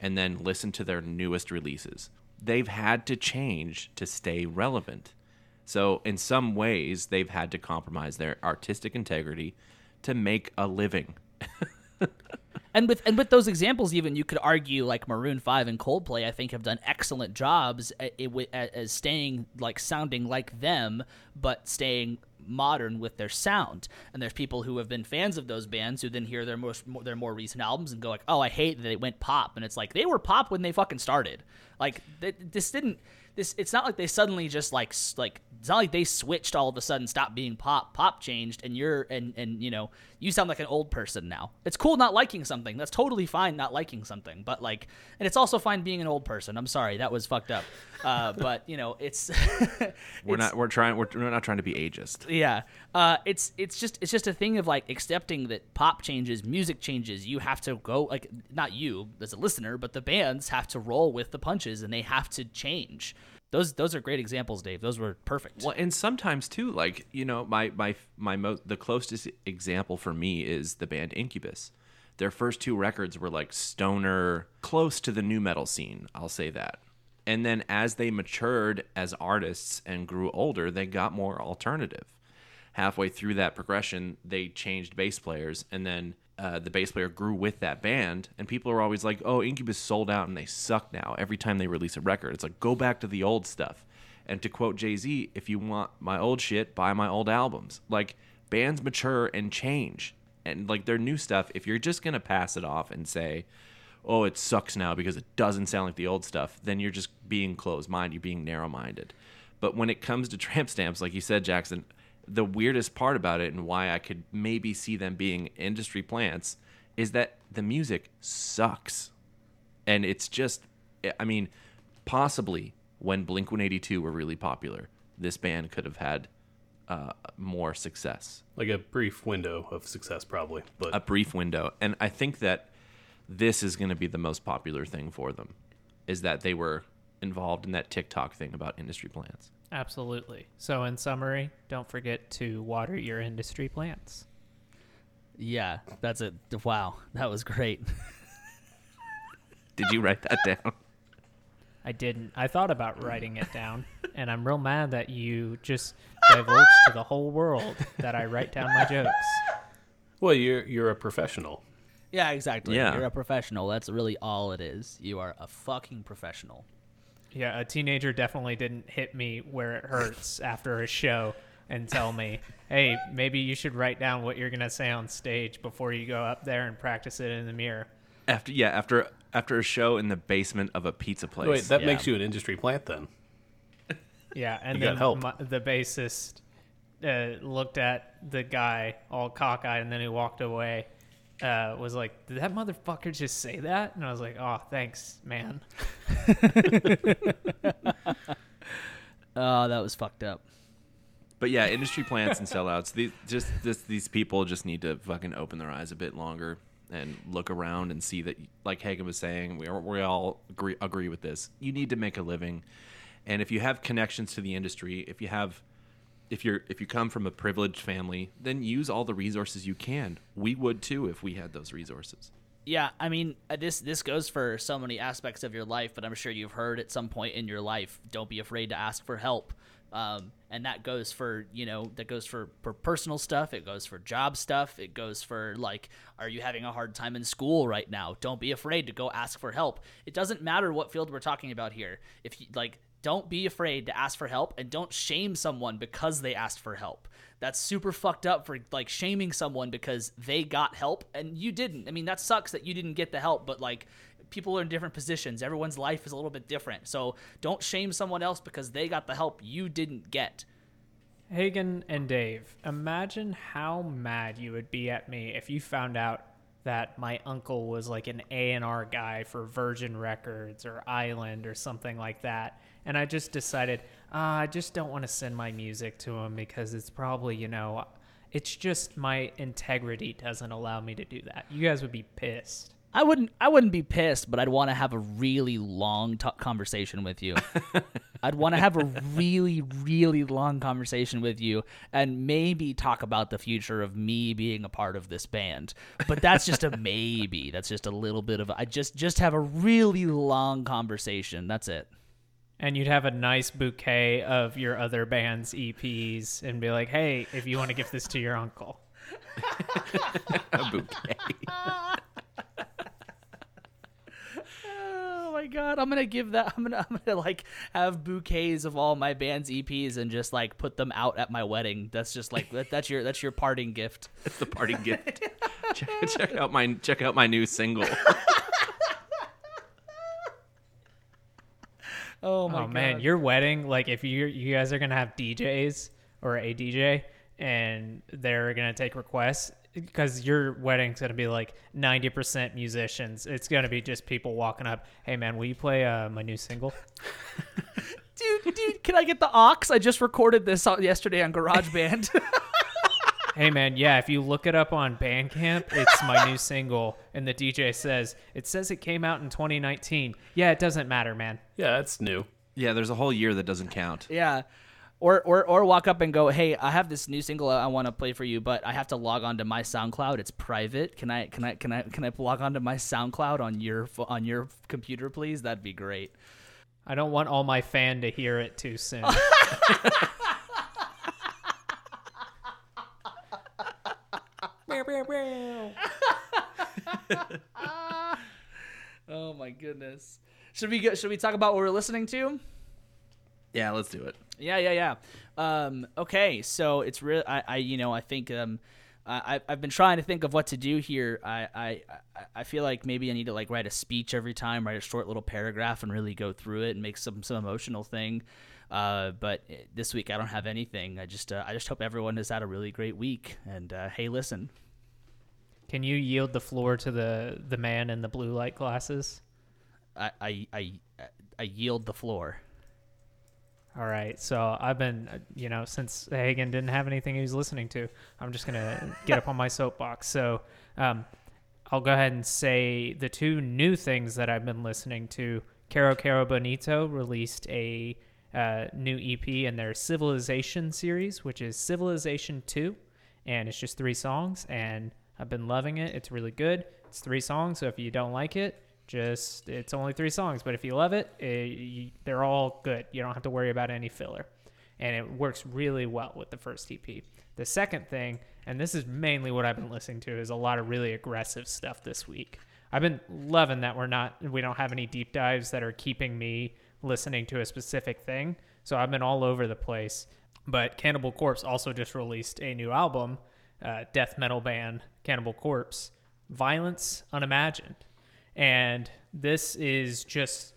and then listen to their newest releases. They've had to change to stay relevant. So, in some ways, they've had to compromise their artistic integrity to make a living. And with and with those examples, even you could argue like Maroon Five and Coldplay, I think have done excellent jobs at, at, at staying like sounding like them, but staying modern with their sound. And there's people who have been fans of those bands who then hear their most their more recent albums and go like, "Oh, I hate that they went pop." And it's like they were pop when they fucking started. Like th- this didn't this it's not like they suddenly just like like it's not like they switched all of a sudden, stopped being pop. Pop changed, and you're and and you know you sound like an old person now. It's cool not liking something. That's totally fine not liking something. But like, and it's also fine being an old person. I'm sorry that was fucked up. Uh, but you know, it's We're it's- not. We're trying. We're, we're not trying to be ageist. yeah uh it's it's just it's just a thing of like accepting that pop changes music changes you have to go like not you as a listener but the bands have to roll with the punches and they have to change those those are great examples dave those were perfect Well, and sometimes too, like you know, my my my most the closest example for me is the band Incubus. Their first two records were like stoner, close to the nu metal scene. I'll say that. And then as they matured as artists and grew older, they got more alternative. Halfway through that progression, they changed bass players, and then uh, the bass player grew with that band. And people are always like, "Oh, Incubus sold out and they suck now." Every time they release a record, it's like, "Go back to the old stuff." And to quote Jay Z, if you want my old shit, buy my old albums. Like bands mature and change. And like their new stuff, if you're just gonna pass it off and say, Oh, it sucks now because it doesn't sound like the old stuff, then you're just being closed minded, you're being narrow minded. But when it comes to tramp stamps, like you said, Jackson, the weirdest part about it and why I could maybe see them being industry plants is that the music sucks. And it's just i mean possibly when blink 182 were really popular this band could have had uh, more success. Like a brief window of success, probably. But a brief window. And i think that this is going to be the most popular thing for them is that they were involved in that tiktok thing about industry plants Absolutely. So, in summary, don't forget to water your industry plants. yeah that's it wow that was great did you write that down I didn't. I thought about writing it down, and I'm real mad that you just divulged to the whole world that I write down my jokes. well, you're you're a professional. yeah exactly Yeah. you're a professional that's really all it is you are a fucking professional Yeah, a teenager definitely didn't hit me where it hurts after a show and tell me, hey, maybe you should write down what you're going to say on stage before you go up there and practice it in the mirror. after yeah after after a show in the basement of a pizza place Wait, that yeah. makes you an industry plant then. Yeah, and You then help. My, the bassist uh, looked at the guy all cockeyed, and then he walked away. Uh, was like, did that motherfucker just say that? And I was like, oh, thanks, man. oh that was fucked up But yeah, industry plants and sellouts. These just this, these people just need to fucking open their eyes a bit longer and look around and see that, like Hagen was saying, we are, we all agree agree with this. You need to make a living, and if you have connections to the industry, if you have, if you're if you come from a privileged family, then use all the resources you can. We would too if we had those resources. Yeah, I mean, uh, this this goes for so many aspects of your life, but I'm sure you've heard at some point in your life, don't be afraid to ask for help. Um, and that goes for you know that goes for, for personal stuff. It goes for job stuff. It goes for like, are you having a hard time in school right now? Don't be afraid to go ask for help. It doesn't matter what field we're talking about here. If you like, don't be afraid to ask for help, and don't shame someone because they asked for help that's super fucked up for like shaming someone because they got help and you didn't. I mean, that sucks that you didn't get the help, but like people are in different positions. Everyone's life is a little bit different. So don't shame someone else because they got the help you didn't get. Hagen and Dave, imagine how mad you would be at me if you found out that my uncle was like an A&R guy for Virgin Records or Island or something like that. And I just decided, ah, I just don't want to send my music to him because it's probably, you know, it's just my integrity doesn't allow me to do that. You guys would be pissed. I wouldn't I wouldn't be pissed, but I'd want to have a really long t- conversation with you. I'd want to have a really really long conversation with you and maybe talk about the future of me being a part of this band. But that's just a maybe. That's just a little bit of I just just have a really long conversation. That's it. And you'd have a nice bouquet of your other band's EPs and be like, hey, if you want to give this to your uncle. A bouquet. Oh my god, I'm gonna give that. I'm gonna, I'm gonna like have bouquets of all my band's EPs and just like put them out at my wedding. That's just like that, that's your that's your parting gift. It's the party gift. check, check out my check out my new single. Oh my oh man, your wedding, like if you you guys are gonna have DJs or a DJ and they're gonna take requests because your wedding's gonna be like ninety percent musicians. It's gonna be just people walking up. Hey man, will you play uh, my new single? dude, dude, can I get the aux? I just recorded this yesterday on GarageBand. hey man, yeah, if you look it up on Bandcamp, it's my new single. And the DJ says it says it came out in 2019. Yeah, it doesn't matter, man. Yeah, it's new. Yeah, there's a whole year that doesn't count. yeah. Or, or, or walk up and go, hey, I have this new single I want to play for you, but I have to log on to my SoundCloud. It's private. Can I can I can I can I log on to my SoundCloud on your on your computer, please? That'd be great. I don't want all my fan to hear it too soon. Oh my goodness. Should we go, should we talk about what we're listening to? Yeah, let's do it. Yeah, yeah, yeah. Um, okay, so it's real. I, I, you know, I think um, I, I've been trying to think of what to do here. I, I, I- feel like maybe I need to like write a speech every time, write a short little paragraph, and really go through it and make some some emotional thing. Uh, but eh, this week I don't have anything. I just uh, I just hope everyone has had a really great week. And uh, hey, listen, Can you yield the floor to the the man in the blue light glasses? I I I, I yield the floor. All right. So I've been, you know, since Hagen didn't have anything he was listening to, I'm just going to get up on my soapbox. So um, I'll go ahead and say the two new things that I've been listening to. Kero Kero Bonito released a uh, new EP in their Civilization series, which is Civilization 2. And it's just three songs. And I've been loving it. It's really good. It's three songs. So if you don't like it, just it's only three songs, but if you love it, eh, you, they're all good. You don't have to worry about any filler, and it works really well with the first EP. The second thing, and this is mainly what I've been listening to, is a lot of really aggressive stuff this week. I've been loving that we're not we don't have any deep dives that are keeping me listening to a specific thing. So I've been all over the place. But Cannibal Corpse also just released a new album, uh, death metal band Cannibal Corpse, Violence Unimagined. And this is just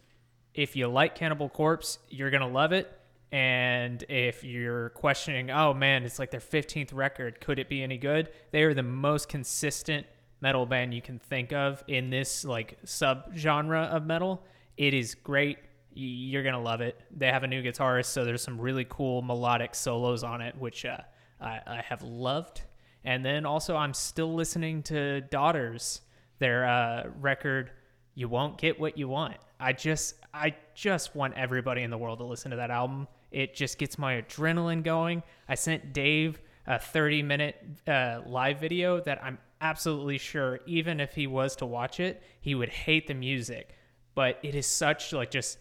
if you like Cannibal Corpse, you're gonna love it. And if you're questioning, oh man, it's like their 15th record, could it be any good? They are the most consistent metal band you can think of in this like sub genre of metal. It is great. You're gonna love it. They have a new guitarist, so there's some really cool melodic solos on it, which uh, I, I have loved. And then also, I'm still listening to Daughters, their uh, record. You won't get what you want. I just, I just want everybody in the world to listen to that album. It just gets my adrenaline going. I sent Dave a 30 minute uh, live video that I'm absolutely sure, even if he was to watch it, he would hate the music. But it is such like just,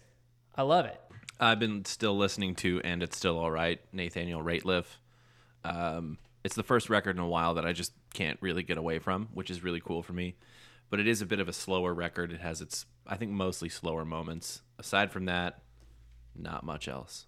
I love it. I've been still listening to, and it's still all right. Nathaniel Rateliff. Um, it's the first record in a while that I just can't really get away from, which is really cool for me. But it is a bit of a slower record. It has its, I think, mostly slower moments. Aside from that, not much else.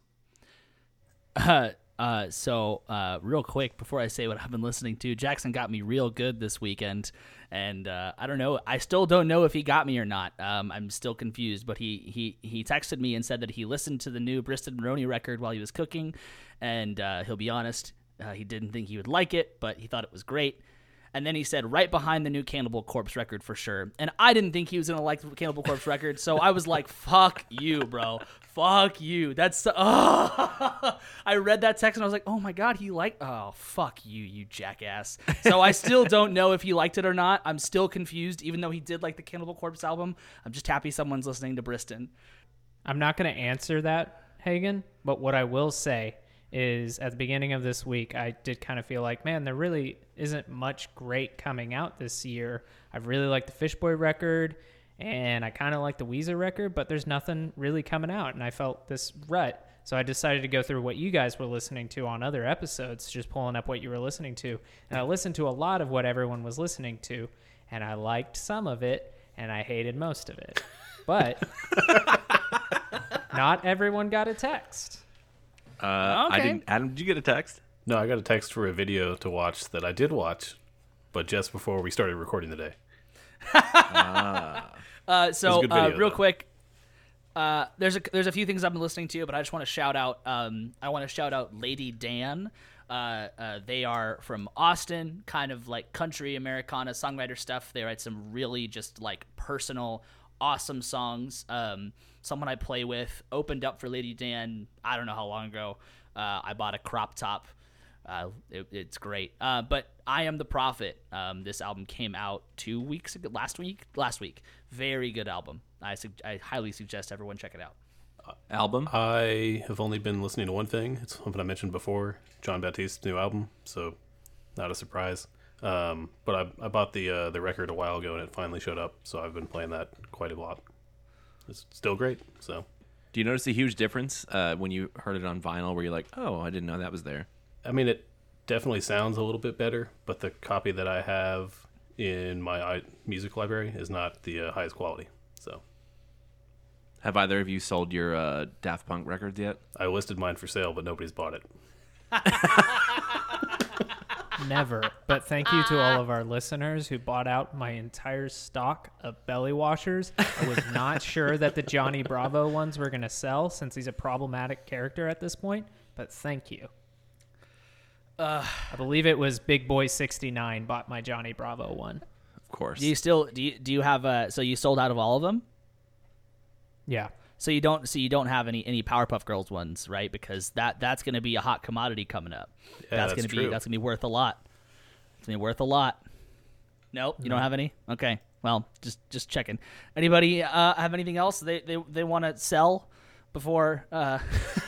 Uh, uh, so uh, real quick before I say what I've been listening to, Jackson got me real good this weekend, and uh, I don't know. I still don't know if he got me or not. Um, I'm still confused. But he he he texted me and said that he listened to the new Briston Maroney record while he was cooking, and uh, he'll be honest, uh, he didn't think he would like it, but he thought it was great. And then he said right behind the new Cannibal Corpse record for sure. And I didn't think he was gonna like the Cannibal Corpse record, so I was like, "Fuck you, bro. Fuck you." That's oh. I read that text and I was like, "Oh my god, he liked. Oh fuck you, you jackass." So I still don't know if he liked it or not. I'm still confused, even though he did like the Cannibal Corpse album. I'm just happy someone's listening to Briston. I'm not going to answer that, Hagen, but what I will say is at the beginning of this week, I did kind of feel like, man, there really isn't much great coming out this year. I really like the Fishboy record and I kind of like the Weezer record, but there's nothing really coming out. And I felt this rut. So I decided to go through what you guys were listening to on other episodes, just pulling up what you were listening to. And I listened to a lot of what everyone was listening to, and I liked some of it, and I hated most of it. But not everyone got a text. Uh, I didn't. Adam, did you get a text? No, I got a text for a video to watch that I did watch, but just before we started recording the day. Uh, so good uh, video, real though. quick, Uh, there's a there's a few things I've been listening to, but I just want to shout out. Um, I want to shout out Lady Dan. Uh, uh, they are from Austin, kind of like country Americana songwriter stuff. They write some really just like personal, awesome songs. Um, someone I play with opened up for Lady Dan. I don't know how long ago. Uh, I bought a crop top. Uh, it, it's great. Uh, but I am the prophet. Um, this album came out two weeks ago, last week. Last week, very good album. I sug- I highly suggest everyone check it out. Album. I have only been listening to one thing. It's something I mentioned before, Jon Batiste's new album. So, not a surprise. Um, but I, I bought the uh, the record a while ago and it finally showed up. So I've been playing that quite a lot. It's still great. So Do you notice a huge difference uh, when you heard it on vinyl, where you're like, "Oh, I didn't know that was there." I mean, it definitely sounds a little bit better, but the copy that I have in my music library is not the uh, highest quality. So Have either of you sold your uh, Daft Punk records yet? I listed mine for sale, but nobody's bought it. Never. But thank you to uh, all of our listeners who bought out my entire stock of belly washers. I was not sure that the Johnny Bravo ones were going to sell since he's a problematic character at this point, but thank you. I believe it was Big Boy 69 bought my Johnny Bravo one. Of course. Do you still do you, do you have a so you sold out of all of them? Yeah. So you don't so you don't have any any Powerpuff Girls ones, right? Because that that's going to be a hot commodity coming up. Yeah, that's that's going to be that's going to be worth a lot. It's going to be worth a lot. Nope, you don't have any. Okay, well, just just checking. Anybody uh, have anything else they they they want to sell before? Uh,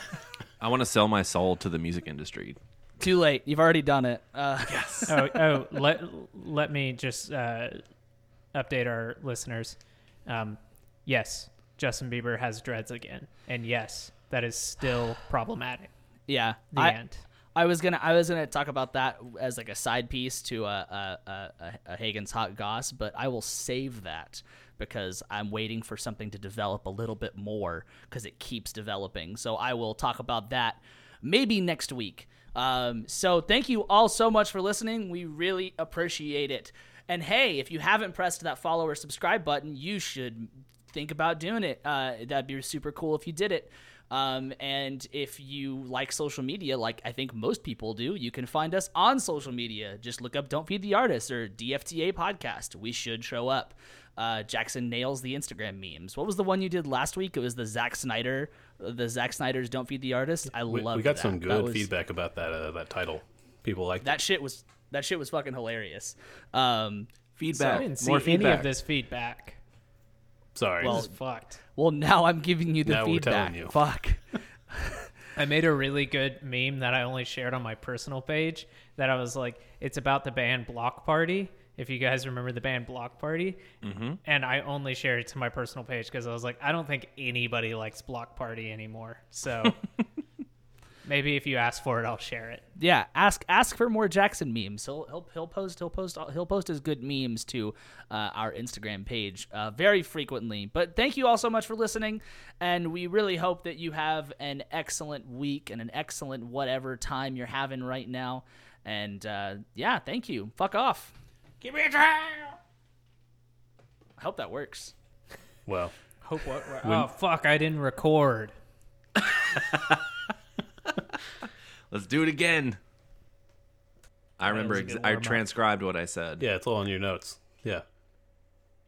I want to sell my soul to the music industry. too late. You've already done it. Uh, oh, oh, let let me just uh, update our listeners. Um, yes, Justin Bieber has dreads again, and yes, that is still problematic. yeah, The I, end. I was gonna I was gonna talk about that as like a side piece to a a, a, a Hagen's hot goss, but I will save that because I'm waiting for something to develop a little bit more because it keeps developing. So I will talk about that maybe next week. Um, so thank you all so much for listening. We really appreciate it. And hey, if you haven't pressed that follow or subscribe button, you should think about doing it. Uh, that'd be super cool if you did it. Um, and if you like social media, like I think most people do, you can find us on social media. Just look up Don't Feed the Artist or DFTA Podcast. We should show up. Uh, Jackson nails the Instagram memes. What was the one you did last week? It was the Zack Snyder, the Zack Snyder's Don't Feed the Artist. I We, love we got that. some That good was- feedback about that uh, that title. People like That shit was that shit was fucking hilarious. Um, Feedback. I didn't see More any of this feedback. Sorry. Well, fucked. well, now I'm giving you the Now we're telling feedback. you. Fuck. I made a really good meme that I only shared on my personal page that I was like, it's about the band Bloc Party. If you guys remember the band Bloc Party, mm-hmm. and I only shared it to my personal page because I was like, I don't think anybody likes Bloc Party anymore. So maybe if you ask for it, I'll share it. Yeah, ask ask for more Jackson memes. He'll he'll, he'll post he'll post he'll post his good memes to uh, our Instagram page uh, very frequently. But thank you all so much for listening, and we really hope that you have an excellent week and an excellent whatever time you're having right now. And uh, yeah, thank you. Fuck off. Give me a try. I hope that works. well, Hope what? oh fuck! I didn't record. Let's do it again. I remember. Ex- I transcribed what I said. yeah, it's all in your notes. Yeah.